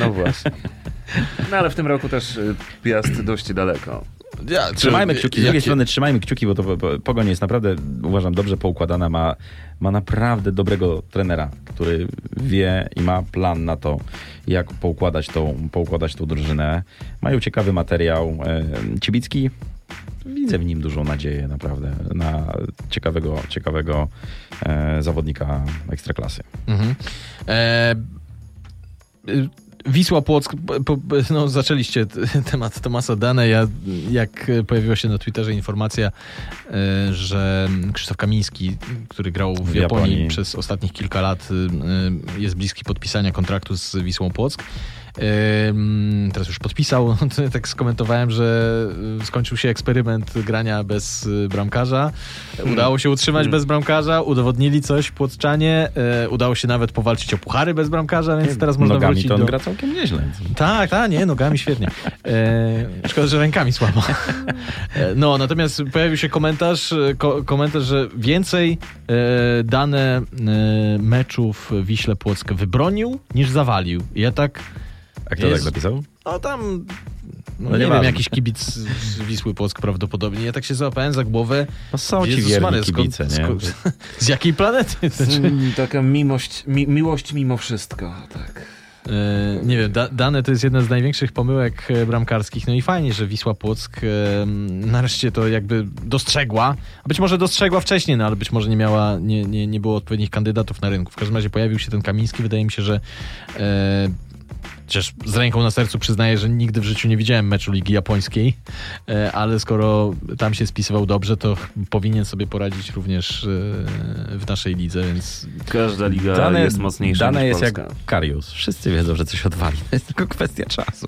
No właśnie. No ale w tym roku też y, Piast dość daleko. Ja, Trzymajmy kciuki. Z drugiej jakie- strony trzymajmy kciuki, bo to Pogoń jest naprawdę, uważam, dobrze poukładana. Ma, ma naprawdę dobrego trenera, który wie i ma plan na to, jak poukładać tą, poukładać tą drużynę. Mają ciekawy materiał. Cibicki, widzę w nim dużą nadzieję naprawdę na ciekawego, ciekawego e, zawodnika ekstraklasy. Mhm. E, Wisła Płock, po, no zaczęliście [laughs] temat Tomasa Dane. Ja, jak pojawiła się na Twitterze informacja, e, że Krzysztof Kamiński, który grał w, W Japonii, Japonii. przez ostatnich kilka lat, y, jest bliski podpisania kontraktu z Wisłą Płock. Teraz już podpisał, [laughs] tak skomentowałem, że skończył się eksperyment grania bez y, bramkarza. Udało się utrzymać Hmm. bez bramkarza, udowodnili coś płotczanie, y, udało się nawet powalczyć o puchary bez bramkarza, więc teraz można Nogami wrócić to on do... gra całkiem nieźle. Tak, tak, nie, nogami świetnie. E, szkoda, że rękami słabo. E, no, natomiast pojawił się komentarz, e, ko, komentarz, że więcej e, dane e, meczów Wiśle Płock wybronił niż zawalił. Ja tak, A kto tak napisał? no tam, no, No nie wiem, nieważne. jakiś kibic z Wisły Płock prawdopodobnie. Ja tak się załapałem za głowę. No są ci Jezus wierni skąd- kibice, nie? skąd- Z jakiej planety? [laughs] Mm, Taka miłość, mi, miłość mimo wszystko, tak. E, nie wiem, da, dane to jest jedna z największych pomyłek e, bramkarskich. No i fajnie, że Wisła Płock e, nareszcie to jakby dostrzegła. A być może dostrzegła wcześniej, no ale być może nie miała, nie, nie, nie było odpowiednich kandydatów na rynku. W każdym razie pojawił się ten Kamiński. Wydaje mi się, że e, Chociaż z ręką na sercu przyznaję, że nigdy w życiu nie widziałem meczu Ligi Japońskiej, e, ale skoro tam się spisywał dobrze, to powinien sobie poradzić również e, w naszej lidze, więc Każda liga Dane jest mocniejsza Dane niż jest Polska. jak Karius. Wszyscy wiedzą, że coś odwali. To jest tylko kwestia czasu.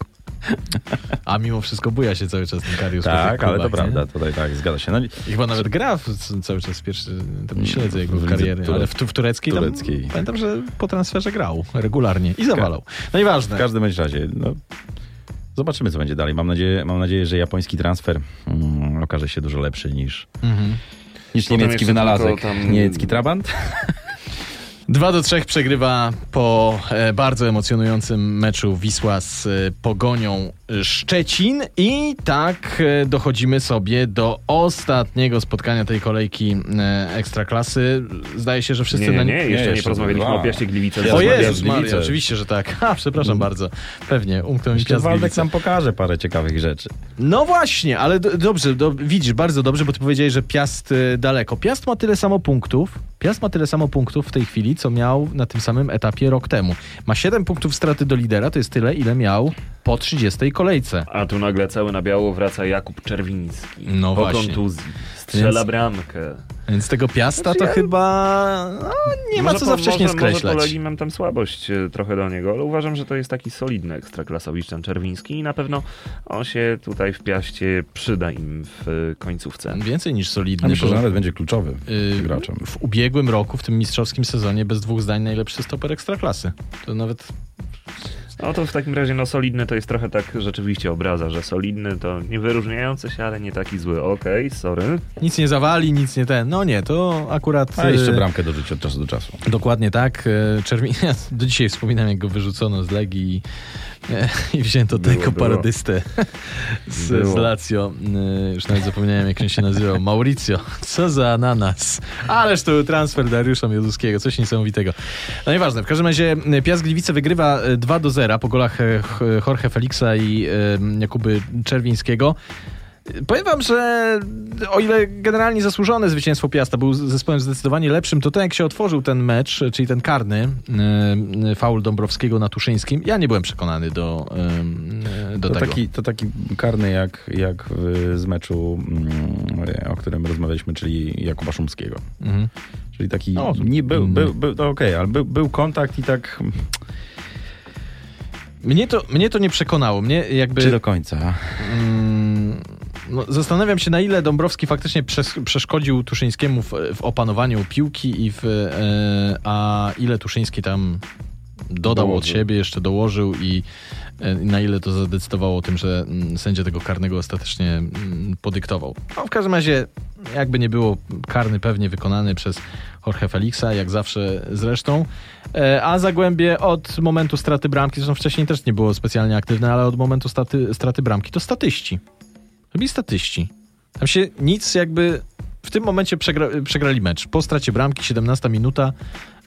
[laughs] a mimo wszystko buja się cały czas ten Karius. po Tak, ale to nie? prawda. Tutaj tak, zgadza się. No, I chyba nawet gra w, cały czas pierwszy, tam nie śledzę jego W kariery, ture- ale w, w tureckiej, tam, tureckiej. pamiętam, że po transferze grał regularnie i zawalał. No nieważne. w każdym bądź razie, no, zobaczymy, co będzie dalej. Mam nadzieję, mam nadzieję że japoński transfer mm, okaże się dużo lepszy niż, Mhm. Niż niemiecki wynalazek. tam- Niemiecki trabant? [laughs] 2 do 3 przegrywa po e, bardzo emocjonującym meczu Wisła z e, Pogonią Szczecin i tak e, dochodzimy sobie do ostatniego spotkania tej kolejki Ekstraklasy. Zdaje się, że wszyscy Nie, na nie, nie, jeszcze nie jeszcze porozmawialiśmy dwa. o Piaście Gliwice. Ja O Jezus Maria, oczywiście, że tak. Ha, przepraszam bardzo. Pewnie, umknął mi Piast Waldek nam pokaże parę ciekawych rzeczy. No właśnie, ale do, dobrze, do, widzisz, bardzo dobrze, bo ty powiedziałeś, że Piast y, daleko. Piast ma tyle samo punktów, Piast ma tyle samo punktów w tej chwili, co miał na tym samym etapie rok temu. Ma 7 punktów straty do lidera, to jest tyle, ile miał po 30 kolejce. A tu nagle cały na biało wraca Jakub Czerwiński. No po właśnie. kontuzji. Strzela Więc- bramkę. Więc tego Piasta Znaczy to ja- chyba no, nie ma Może co po- za wcześnie może, Może skreślać. Legii mam tam słabość e, trochę do niego, ale uważam, że to jest taki solidny ekstraklasowicz ten Czerwiński i na pewno on się tutaj w Piaście przyda im w e, końcówce. Więcej niż A solidny, myślę, bo że nawet będzie kluczowy y, graczem. w ubiegłym roku, w tym mistrzowskim sezonie, bez dwóch zdań najlepszy stoper Ekstraklasy. To nawet No to w takim razie no solidny to jest trochę tak rzeczywiście obraza, że solidny to nie wyróżniający się, ale nie taki zły. Okej, sorry. nic nie zawali, nic nie ten. No nie, to akurat... A jeszcze y, bramkę dorzuci od czasu do czasu. Dokładnie tak. E, Czerwin... Ja [laughs] do dzisiaj wspominam, jak go wyrzucono z Legii i, wzięto Było, tego było. parodystę z, z. Lazio. E, Już nawet zapomniałem, jak on się nazywał. Mauricio. Co za ananas. Ależ to był transfer Dariusza Mioduskiego. Coś niesamowitego. No nieważne. W każdym razie e, Piast Gliwice wygrywa e, 2 do 0 po golach Ch- Jorge Felixa i Jakuby Czerwińskiego. Powiem wam, że o ile generalnie zasłużone zwycięstwo Piasta był zespołem zdecydowanie lepszym, to ten jak się otworzył ten mecz, czyli ten karny yy, faul Dąbrowskiego na Tuszyńskim, ja nie byłem przekonany do, yy, do To tego. taki, to taki karny jak, jak z meczu, mm, o którym rozmawialiśmy, czyli Jakuba Szumskiego. Mhm. Czyli taki, No, nie był, mm. był, był no okej, ale był, był kontakt i tak, Mnie, to, mnie to nie przekonało. Mnie jakby... czy do końca. Mm, no, zastanawiam się, na ile Dąbrowski faktycznie przes- przeszkodził Tuszyńskiemu w, w opanowaniu piłki i w, e, a ile Tuszyński tam dodał od Dołożył. siebie, jeszcze dołożył i e, na ile to zadecydowało o tym, że mm, sędzia tego karnego ostatecznie mm, podyktował. No, w każdym razie, jakby nie było, karny pewnie wykonany przez Jorge Felixa, jak zawsze zresztą. E, A Zagłębie od momentu straty bramki, zresztą wcześniej też nie było specjalnie aktywne, ale od momentu staty, straty bramki to statyści. Robi statyści. Tam się nic jakby... W tym momencie przegra, przegrali mecz. Po stracie bramki, 17 minuta,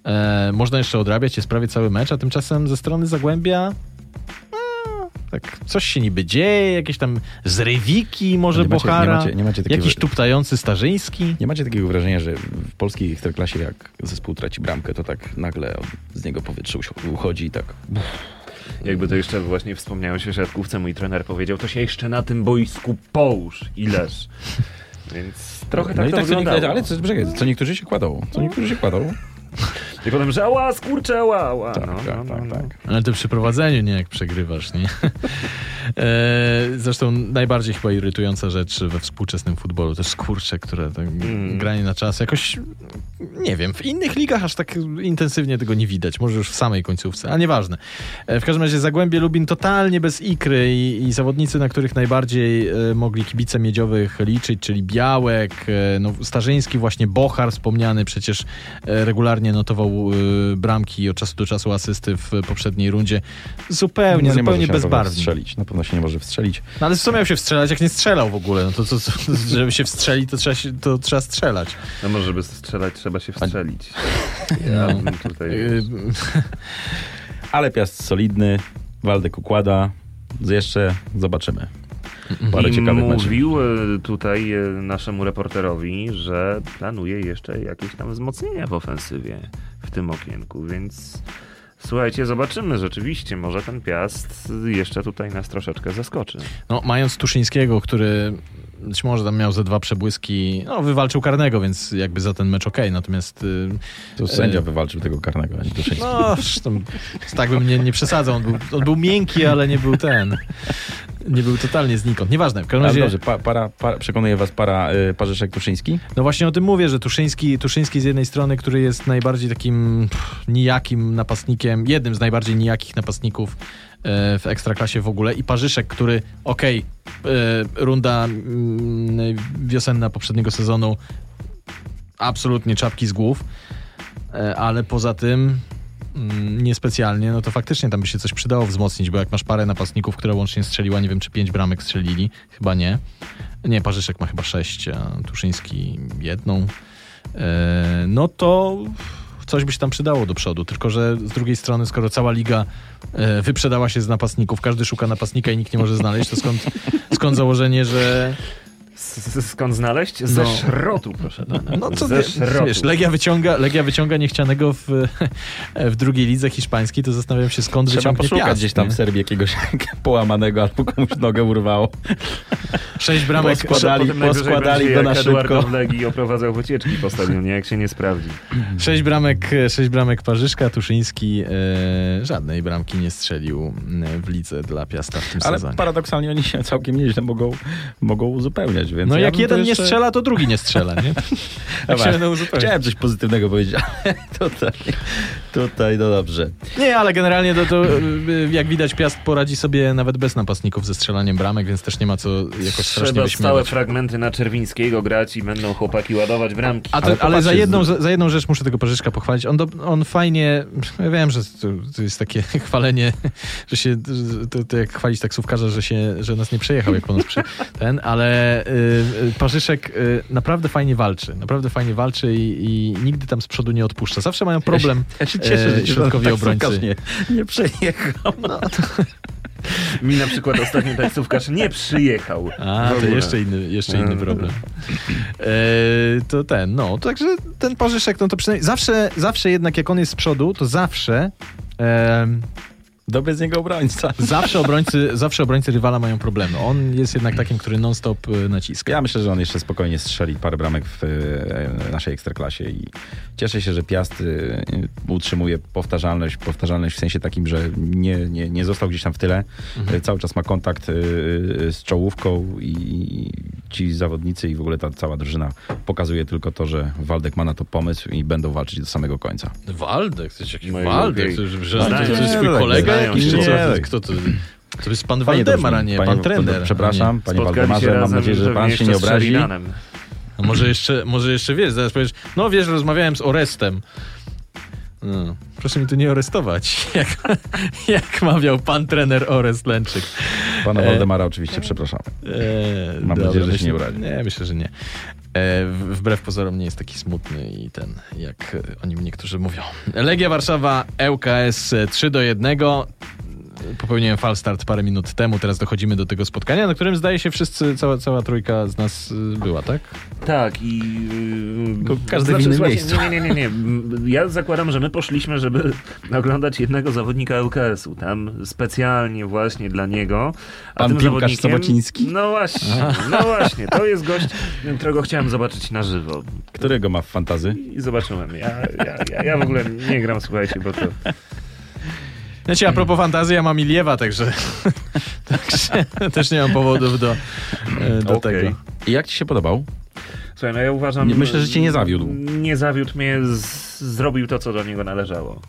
e, można jeszcze odrabiać, jest prawie cały mecz, a tymczasem ze strony Zagłębia tak coś się niby dzieje, jakieś tam zrywiki może Nie macie- nie Bohara, macie- nie macie takiego- jakiś tuptający Starzyński. Nie macie takiego wrażenia, że w polskiej ekstraklasie jak zespół traci bramkę, to tak nagle z niego powietrze uchodzi i tak... Jakby to jeszcze właśnie wspomniałeś o siatkówce, mój trener powiedział, to się jeszcze na tym boisku połóż i leż. Więc trochę no tak i to tak co wyglądało. ale co, czekaj, co niektórzy się kładą, co niektórzy się kładą. I potem, że ała, skurcze, ała, ała. Tak, no, tak, no, tak, no, tak. Ale to przy prowadzeniu nie jak przegrywasz, nie? [laughs] E, Zresztą najbardziej chyba irytująca rzecz we współczesnym futbolu to skurcze, które tak Mm. granie na czas jakoś nie wiem, w innych ligach aż tak intensywnie tego nie widać, może już w samej końcówce, a nieważne. E, W każdym razie Zagłębie Lubin totalnie bez ikry i, i zawodnicy, na których najbardziej e, mogli kibice miedziowych liczyć, czyli Białek, e, no, Starzyński, właśnie Bochar wspomniany, przecież e, regularnie notował e, bramki i od czasu do czasu asysty w poprzedniej rundzie. Zupełnie, No zupełnie bezbarwnie. wstrzelić, na pewno się nie może wstrzelić. No ale co miał się wstrzelać, jak nie strzelał w ogóle? No to, co co- żeby się wstrzelić, to trzeba, się, to trzeba strzelać. No może, żeby strzelać, trzeba się wstrzelić. No. Ja bym tutaj... Yy, Ale Piast solidny, Waldek układa, jeszcze zobaczymy. [laughs] Parę I ciekawych mówił e, tutaj e, naszemu reporterowi, że planuje jeszcze jakieś tam wzmocnienia w ofensywie w tym okienku, więc słuchajcie, zobaczymy rzeczywiście, może ten Piast jeszcze tutaj nas troszeczkę zaskoczy. No, mając Tuszyńskiego, który być może tam miał ze dwa przebłyski, no wywalczył karnego, więc jakby za ten mecz okej, natomiast y, To sędzia wywalczył tego karnego, a nie Tuszyński. no, zresztą, tak bym nie, nie przesadzał, on był, on był miękki, ale nie był ten, nie był totalnie znikąd. Nieważne, w każdym razie, dobrze, pa, para, para, przekonuje was para y, Parzyszek Tuszyński? no właśnie o tym mówię, że Tuszyński, Tuszyński z jednej strony, który jest najbardziej takim pff, nijakim napastnikiem, jednym z najbardziej nijakich napastników w Ekstraklasie w ogóle i Parzyszek, który, okej, e, runda mm, wiosenna poprzedniego sezonu absolutnie czapki z głów, e, ale poza tym mm, niespecjalnie, no to faktycznie tam by się coś przydało wzmocnić, bo jak masz parę napastników, które łącznie strzeliła, nie wiem czy pięć bramek strzelili, chyba nie. Nie, Parzyszek ma chyba sześć, a Tuszyński jedną. E, no to coś by się tam przydało do przodu. Tylko, że z drugiej strony, skoro cała liga e, wyprzedała się z napastników, każdy szuka napastnika i nikt nie może znaleźć, to skąd, skąd założenie, że Skąd znaleźć? Ze No. szrotu, proszę pana. no to Ze szrotu. wiesz, Legia wyciąga, Legia wyciąga niechcianego w, w drugiej lidze hiszpańskiej, to zastanawiam się skąd Trzeba wyciągnie poszukać Piast, gdzieś tam nie? w Serbii jakiegoś [laughs] połamanego albo komuś nogę urwało. Sześć bramek, Poskładali- poskładali go na szybko. w Legii oprowadzał wycieczki po stadionie, jak się nie sprawdzi. sześć bramek, sześć bramek Parzyszka, Tuszyński e, żadnej bramki nie strzelił w lidze dla Piasta w tym Ale sezonie. paradoksalnie oni się całkiem nieźle mogą, mogą uzupełniać. Więc No ja jak jeden to nie jeszcze- strzela, to drugi nie strzela, nie? [laughs] Tak się Dobra. będą uzupełniać. Chciałem coś pozytywnego powiedzieć, ale [laughs] tutaj, tutaj no dobrze. Nie, ale generalnie to, to y, jak widać Piast poradzi sobie nawet bez napastników ze strzelaniem bramek, więc też nie ma co jakoś strasznie Trzeba stałe wyśmiewać. fragmenty na Czerwińskiego grać i będą chłopaki ładować bramki. A to, Ale ale, za, jedną, z- za, za jedną rzecz muszę tego Parzyszka pochwalić. On, do, on fajnie, ja wiem, że to, to jest takie [laughs] chwalenie, że się, to, to jak chwalić taksówkarza, że, się, że nas nie przejechał, jak po nas przy, ten, ale y, Parzyszek y, naprawdę fajnie walczy. Naprawdę fajnie walczy i, i nigdy tam z przodu nie odpuszcza. Zawsze mają problem Ja się cieszę, e, że ci środkowi ten obrońcy. Nie, nie przejechał. Mi na przykład ostatni taksówkarz nie przyjechał. A, to jeszcze inny, jeszcze inny Mm. problem. E, to ten, no, także ten Parzyszek, no to przynajmniej zawsze, zawsze jednak jak on jest z przodu, to zawsze em, Dobry z niego obrońca. [laughs] zawsze obrońcy, zawsze obrońcy rywala mają problemy. On jest jednak takim, który non-stop e, naciska. Ja myślę, że on jeszcze spokojnie strzeli parę bramek w e, naszej ekstraklasie i cieszę się, że Piast e, utrzymuje powtarzalność, powtarzalność w sensie takim, że nie, nie, nie został gdzieś tam w tyle. E, Cały czas ma kontakt z czołówką i ci zawodnicy i w ogóle ta cała drużyna pokazuje tylko to, że Waldek ma na to pomysł i będą walczyć do samego końca. Waldek, to jest jakiś No Waldek, że, że, Nie, tak, kolega znają się. co? Nie. Kto to? To jest pan Panie Waldemar, a nie panie- pan trener. Przepraszam, panie Waldemarze, mam nadzieję, że pan się nie obrazi. A może jeszcze, może jeszcze wiesz, zaraz powiesz, no wiesz, rozmawiałem z Orestem. No, proszę mi tu nie arestować, [laughs] jak, jak mawiał pan trener Orest Lęczyk. Pana E, Waldemara oczywiście przepraszam. E, Mam nadzieję, że się nie urazi. Nie, myślę, że nie. E, wbrew pozorom nie jest taki smutny i ten, jak e, o nim niektórzy mówią. Legia Warszawa, ŁKS 3 do 1. Popełniłem falstart parę minut temu, teraz dochodzimy do tego spotkania, na którym zdaje się wszyscy, cała, cała trójka z nas y, była, tak? Tak i... Yy, każdy w znaczy, innym słuchajcie, miejscu. Nie, nie, nie, nie. M, Ja zakładam, że my poszliśmy, żeby [laughs] oglądać jednego zawodnika ŁKS-u. Tam specjalnie właśnie dla niego. A Pan tym zawodnikiem- Sobociński? No właśnie, no właśnie. To jest gość, którego chciałem zobaczyć na żywo. Którego ma w fantazy? I zobaczyłem. Ja, ja, ja, ja w ogóle nie gram, słuchajcie, bo to... Znaczy, a propos fantazji, ja mam Iliewa, także, [laughs] także też nie mam powodów do, e, do Okej. tego. I jak ci się podobał? Słuchaj, no ja uważam... Myślę, że cię nie zawiódł. Nie zawiódł mnie, z, zrobił to, co do niego należało.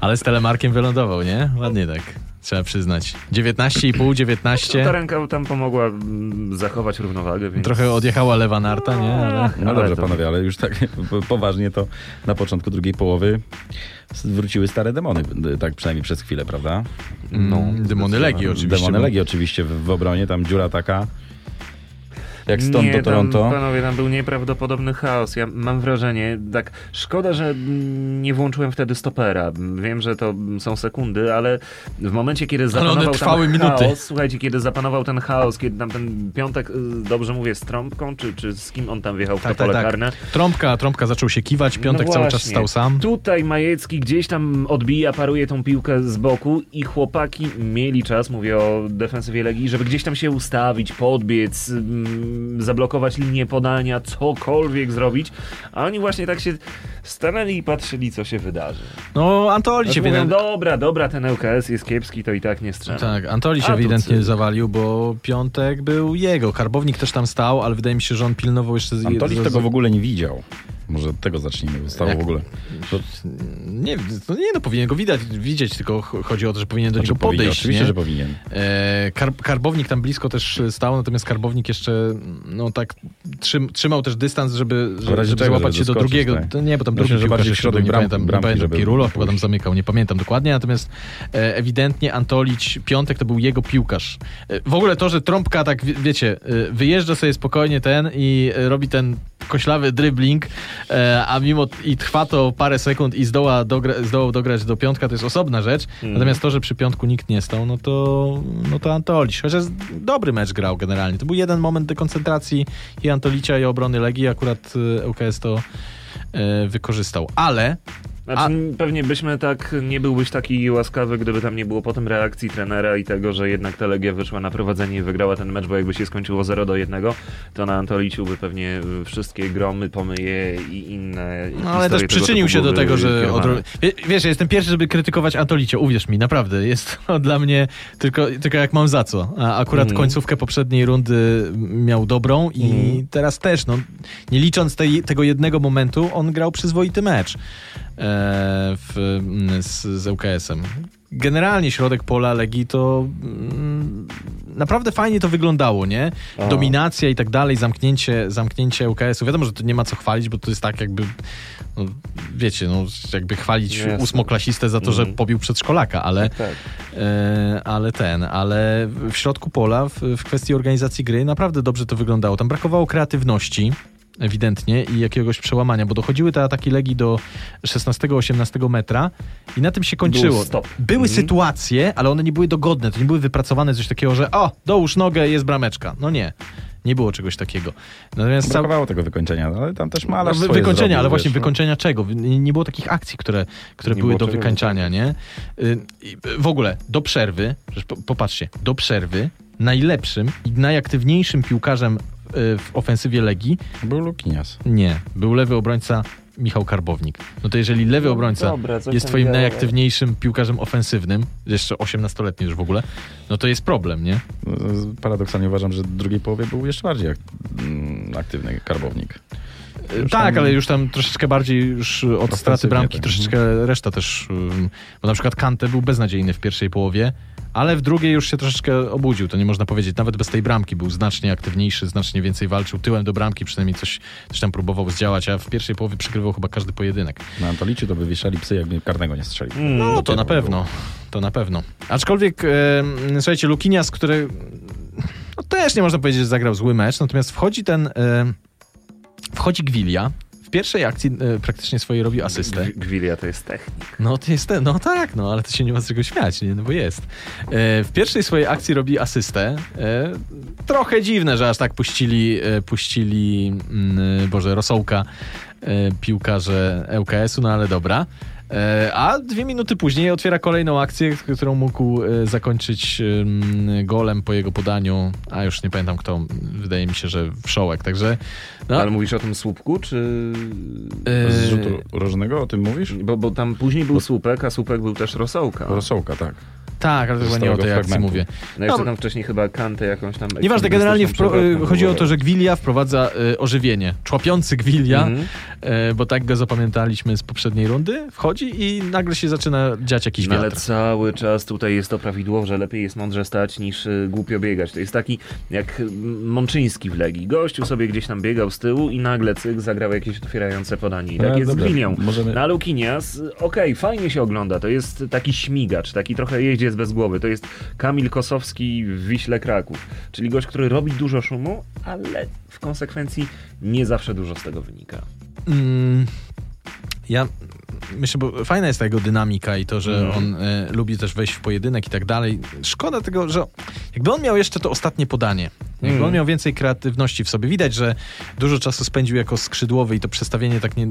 Ale z telemarkiem wylądował, nie? Ładnie tak, trzeba przyznać. 19,5, 19. Ta ręka tam pomogła mm, zachować równowagę, więc... Trochę odjechała lewa narta, nie? Ale... No Ale dobrze, to- panowie, ale już tak [laughs] po- poważnie to na początku drugiej połowy wróciły stare demony, tak przynajmniej przez chwilę, prawda? No, demony Legii oczywiście. Demony Legii oczywiście w, w obronie, tam dziura taka jak stąd nie, do Toronto. Tam, panowie, tam był nieprawdopodobny chaos. Ja mam wrażenie, tak, szkoda, że nie włączyłem wtedy stopera. Wiem, że to są sekundy, ale w momencie, kiedy zapanował trwały minuty. chaos, słuchajcie, kiedy zapanował ten chaos, kiedy tam ten piątek, y, dobrze mówię, z trąbką, czy, czy z kim on tam wjechał w Tak, to tak, pole tak. karne? Trąbka, trąbka zaczął się kiwać, Piątek No cały czas stał sam. Tutaj Majecki gdzieś tam odbija, paruje tą piłkę z boku i chłopaki mieli czas, mówię o defensywie Legii, żeby gdzieś tam się ustawić, podbiec, mm, zablokować linię podania, cokolwiek zrobić, a oni właśnie tak się stanęli i patrzyli, co się wydarzy. No, Antolić Znaczy, mówią, ewidentnie... dobra, dobra, ten LKS jest kiepski, to i tak nie strzela. Tak, Antolić A, to ewidentnie cyk. zawalił, bo piątek był jego. Karbownik też tam stał, ale wydaje mi się, że on pilnował jeszcze... z- Antolik z- tego w ogóle nie widział. Może od tego zacznijmy. Stało Jak- w ogóle. To, Nie, no nie, no powinien go widać, widzieć, tylko ch- chodzi o to, że powinien do znaczy, niego powinien, podejść, oczywiście, nie? że powinien. E, Kar karbownik tam blisko też stał, natomiast karbownik jeszcze no tak trzym, trzymał też dystans, żeby, żeby, razie żeby czego, złapać żeby się do drugiego. tak. To nie, bo tam Myślę, drugi że bardziej jeszcze środek był, nie bram- pamiętam, nie bramki, pamiętam żeby Pirulo chyba tam zamykał, nie pamiętam dokładnie, natomiast e, ewidentnie Antolić, Piątek to był jego piłkarz. E, w ogóle to, że Trąbka tak, wie, wiecie, e, wyjeżdża sobie spokojnie ten i e, robi ten koślawy dribbling, e, a mimo i trwa to parę sekund i zdoła dogra, zdołał dograć do piątka, to jest osobna rzecz. Mhm. Natomiast to, że przy piątku nikt nie stał, no to, no to Antolić. Chociaż dobry mecz grał generalnie. To był jeden moment dekoncentracji i Antolicia i obrony Legii. Akurat y, ŁKS to y, wykorzystał. Ale Znaczy, pewnie byśmy tak, nie byłbyś taki łaskawy, gdyby tam nie było potem reakcji trenera i tego, że jednak ta Legia wyszła na prowadzenie i wygrała ten mecz, bo jakby się skończyło 0 do 1, to na Antoliciu by pewnie wszystkie gromy, pomyje i inne No, ale też przyczynił się do tego, że... Wie- Wiesz, ja jestem pierwszy, żeby krytykować Antolicie, uwierz mi, naprawdę. Jest to [laughs] dla mnie tylko, tylko jak mam za co. A akurat Mhm. końcówkę poprzedniej rundy miał dobrą i Mhm. teraz też, no, nie licząc tej, tego jednego momentu, on grał przyzwoity mecz w, mm, z, z ŁKS-em. Generalnie środek pola Legii to mm, naprawdę fajnie to wyglądało, nie? A. Dominacja i tak dalej, zamknięcie, zamknięcie ŁKS-u. Wiadomo, że to nie ma co chwalić, bo to jest tak jakby, no, wiecie, no, jakby chwalić Jasne. ósmoklasistę za to, że Mhm. pobił przedszkolaka, ale, Tak. e, ale ten, ale w środku pola, w, w kwestii organizacji gry naprawdę dobrze to wyglądało. Tam brakowało kreatywności, ewidentnie, i jakiegoś przełamania, bo dochodziły te ataki Legii do 16-18 metra i na tym się kończyło. Był stop. Były Mhm. sytuacje, ale one nie były dogodne, to nie były wypracowane coś takiego, że o, dołóż nogę, jest brameczka. No nie. Nie było czegoś takiego. Natomiast cał... Brakowało tego wykończenia, ale tam też malarz Wy, swoje wykończenia, zrobił, ale właśnie wiesz, no. wykończenia czego? Nie, nie było takich akcji, które, które Nie były do wykańczania, nie? Y, i W ogóle do przerwy, popatrzcie, do przerwy najlepszym i najaktywniejszym piłkarzem w ofensywie Legii Był Lukinias. nie, był lewy obrońca Michał Karbownik. No to jeżeli lewy No obrońca dobra, jest twoim najaktywniejszym piłkarzem ofensywnym, jeszcze 18-letni już w ogóle, no to jest problem, nie? No, Paradoksalnie uważam, że w drugiej połowie był jeszcze bardziej mm, aktywny karbownik. Już tak, tam- ale już tam troszeczkę bardziej już od straty bramki, tak. troszeczkę reszta też, bo na przykład Kante był beznadziejny w pierwszej połowie, ale w drugiej już się troszeczkę obudził, to nie można powiedzieć. Nawet bez tej bramki był znacznie aktywniejszy, znacznie więcej walczył tyłem do bramki, przynajmniej coś, coś tam próbował zdziałać, a w pierwszej połowie przegrywał chyba każdy pojedynek. Na Antolicie to by wieszali psy, jakby karnego nie strzelił. Mm. No, to dopiero na pewno. To na pewno. Aczkolwiek, e, słuchajcie, Lukinias, który no, też nie można powiedzieć, że zagrał zły mecz, natomiast wchodzi ten, e, wchodzi Gwilia, pierwszej akcji e, praktycznie swojej robi asystę. Gw- Gwilia to jest technik. No to jest ten, no tak, no ale to się nie ma z czego śmiać, nie, no bo jest. E, w pierwszej swojej akcji robi asystę. E, trochę dziwne, że aż tak puścili, puścili mm, Boże, Rosołka piłkarze ŁKS-u, no ale dobra. E, a dwie minuty później otwiera kolejną akcję, którą mógł e, zakończyć em, golem po jego podaniu, a już nie pamiętam kto, wydaje mi się, że Wszołek, także no, Ale mówisz o tym słupku, czy... e, Z rzutu rożnego o tym mówisz? Bo, bo tam później był słupek, a słupek był też rosołka. Rosołka, tak. Tak, ale to z chyba nie o tej akcji fragmentu. mówię. No jeszcze No. tam wcześniej chyba Kantę jakąś tam... Nieważne, generalnie y, chodzi o to, że Gwilia wprowadza y, ożywienie. Człapiący Gwilia, Mhm. y, bo tak go zapamiętaliśmy z poprzedniej rundy, wchodzi i nagle się zaczyna dziać jakiś No ale wiatr. cały czas tutaj jest to prawidłowo, że lepiej jest mądrze stać niż y, głupio biegać. To jest taki jak Mączyński w Legii. Gościu sobie gdzieś tam biegał z tyłu i nagle cyk zagrał jakieś otwierające podanie. I tak No, jest z dobra, Gwilią. możemy- Na Lukinias, y, okej, fajnie się ogląda. To jest taki śmigacz, taki trochę jeździec bez głowy. To jest Kamil Kosowski w Wiśle Kraków. Czyli gość, który robi dużo szumu, ale w konsekwencji nie zawsze dużo z tego wynika. Mm, ja myślę, bo fajna jest ta jego dynamika i to, że Mhm. on y, lubi też wejść w pojedynek i tak dalej. Szkoda tego, że jakby on miał jeszcze to ostatnie podanie, jakby on miał więcej kreatywności w sobie. Widać, że dużo czasu spędził jako skrzydłowy i to przestawienie tak nie...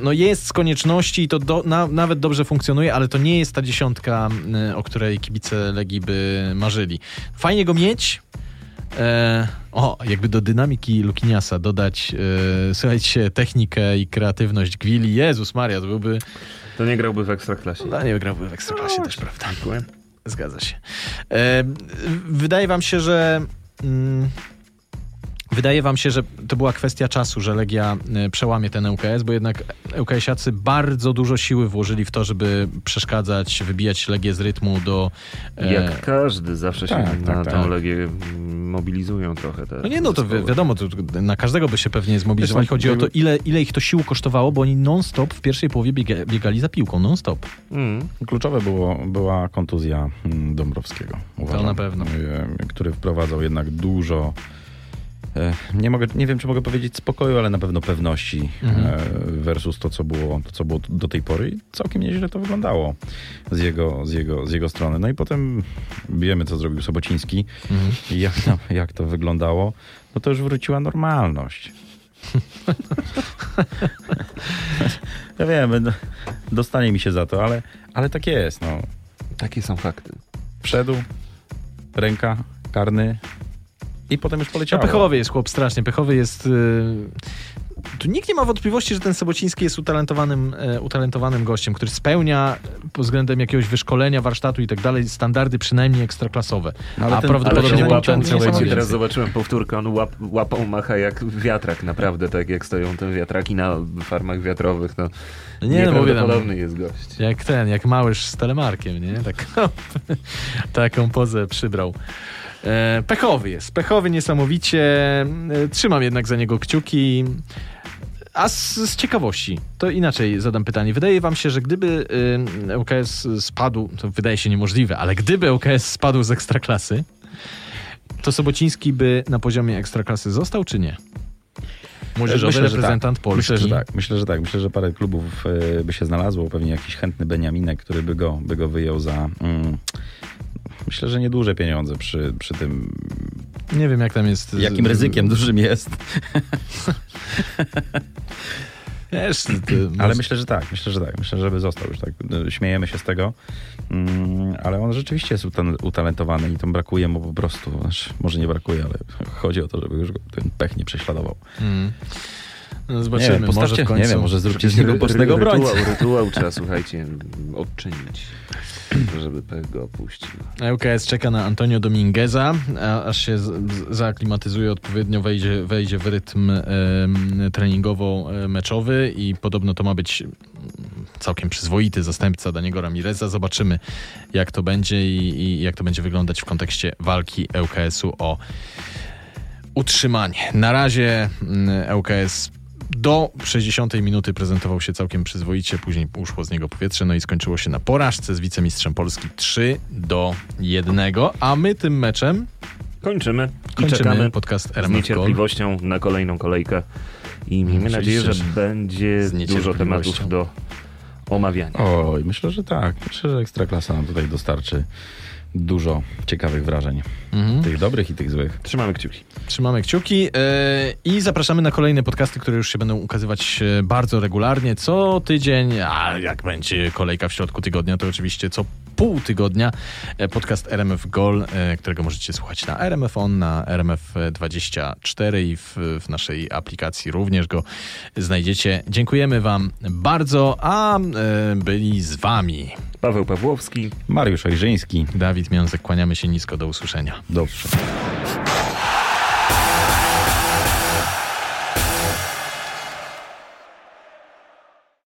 No jest z konieczności i to do, na, nawet dobrze funkcjonuje, ale to nie jest ta dziesiątka, y, o której kibice Legii by marzyli. Fajnie go mieć, E, o, jakby do dynamiki Lukiniasa dodać, e, słuchajcie, technikę i kreatywność Gwili. Jezus Maria, to byłby... To nie grałby w Ekstraklasie. No nie grałby w Ekstraklasie też, prawda? Dziękuję. Zgadza się. E, wydaje wam się, że... Mm, Wydaje wam się, że to była kwestia czasu, że Legia e, przełamie ten ŁKS, bo jednak ŁKS-iacy bardzo dużo siły włożyli w to, żeby przeszkadzać, wybijać Legię z rytmu do... e, Jak każdy, zawsze się tak, na tak, tę tak. Legię mobilizują trochę te No nie, no to wi- wiadomo, to na każdego by się pewnie zmobilizować. No, Chodzi o to, ile, ile ich to sił kosztowało, bo oni non-stop w pierwszej połowie biega, biegali za piłką, non-stop. Mm. Kluczowe było, była kontuzja mm, Dąbrowskiego. Uważam, na pewno. E, Który wprowadzał jednak dużo. E, Nie, mogę, nie wiem, czy mogę powiedzieć spokoju, ale na pewno pewności Mhm. e, versus to co, było, to, co było do tej pory. I całkiem nieźle to wyglądało z jego, z, jego, z jego strony. No i potem wiemy, co zrobił Sobociński Mhm. i jak, to- jak to wyglądało. No to już wróciła normalność. [laughs] ja wiem, no, dostanie mi się za to, ale, ale tak jest. No. Takie są fakty. Wszedł, ręka, karny i potem już No poleciało. pechowy jest chłop strasznie, pechowy jest... y, Tu nikt nie ma wątpliwości, że ten Sobociński jest utalentowanym, e, utalentowanym gościem, który spełnia pod względem jakiegoś wyszkolenia, warsztatu i tak dalej standardy przynajmniej ekstraklasowe. No, ale A ten- prawdopodobnie ale ten łapą teraz zobaczyłem powtórkę, on łap, łapą macha jak wiatrak, naprawdę, tak jak stoją te wiatraki na farmach wiatrowych, to Nie, no nieprawdopodobny jest gość. Jak ten, jak małyż z telemarkiem, nie? Tak, [laughs] taką pozę przybrał. E, pechowy jest, pechowy niesamowicie. E, trzymam jednak za niego kciuki. A z, z ciekawości, to inaczej zadam pytanie. Wydaje wam się, że gdyby y, ŁKS spadł, to wydaje się niemożliwe, ale gdyby ŁKS spadł z ekstraklasy, to Sobociński by na poziomie ekstraklasy został, czy nie? Młodzieżowy Myślę, że reprezentant tak. Polski. Myślę, że tak. Myślę, że tak. Myślę, że parę klubów e, by się znalazło. Pewnie jakiś chętny Beniaminek, który by go, by go wyjął za... Mm, myślę, że nieduże pieniądze przy, przy tym, Nie wiem, jak tam jest. jakim ryzykiem dużym jest. [laughs] Wiesz, ty, Ale myślę, że tak. Myślę, że tak. Myślę, że by został już tak. Śmiejemy się z tego. Mm, ale on rzeczywiście jest utal- utalentowany i tam brakuje mu po prostu. Znaczy, może nie brakuje, ale chodzi o to, żeby już go ten pech nie prześladował. Mm. No, Nie zobaczymy, wiem, postawcie, może w nie wiem, może zróbcie z niego bocznego ry- rytuał, rytuał trzeba, słuchajcie, odczynić, żeby go opuścił. ŁKS czeka na Antonio Domingueza, aż się zaaklimatyzuje odpowiednio, wejdzie, wejdzie w rytm em, treningowo-meczowy i podobno to ma być całkiem przyzwoity zastępca Daniego Ramireza. Zobaczymy, jak to będzie i, i jak to będzie wyglądać w kontekście walki ŁKS-u o utrzymanie. Na razie mm, ŁKS do 60 minuty prezentował się całkiem przyzwoicie, później uszło z niego powietrze, no i skończyło się na porażce z wicemistrzem Polski 3 do 1, a my tym meczem Kończymy i kończymy czekamy podcast z RMF Gold. niecierpliwością na kolejną kolejkę i miejmy nadzieję, że będzie z dużo tematów do omawiania. Oj, myślę, że tak. Myślę, że Ekstraklasa nam tutaj dostarczy dużo ciekawych wrażeń. Mhm. Tych dobrych i tych złych. Trzymamy kciuki. Trzymamy kciuki yy, i zapraszamy na kolejne podcasty, które już się będą ukazywać e, bardzo regularnie, co tydzień, a jak będzie kolejka w środku tygodnia, to oczywiście co pół tygodnia e, podcast RMF Gol, którego możecie słuchać na RMF On, na RMF24 i w, w naszej aplikacji również go znajdziecie. Dziękujemy wam bardzo, a byli z wami Paweł Pawłowski. Mariusz Ojrzyński. Dawid Miązek, kłaniamy się nisko, do usłyszenia. Dobrze.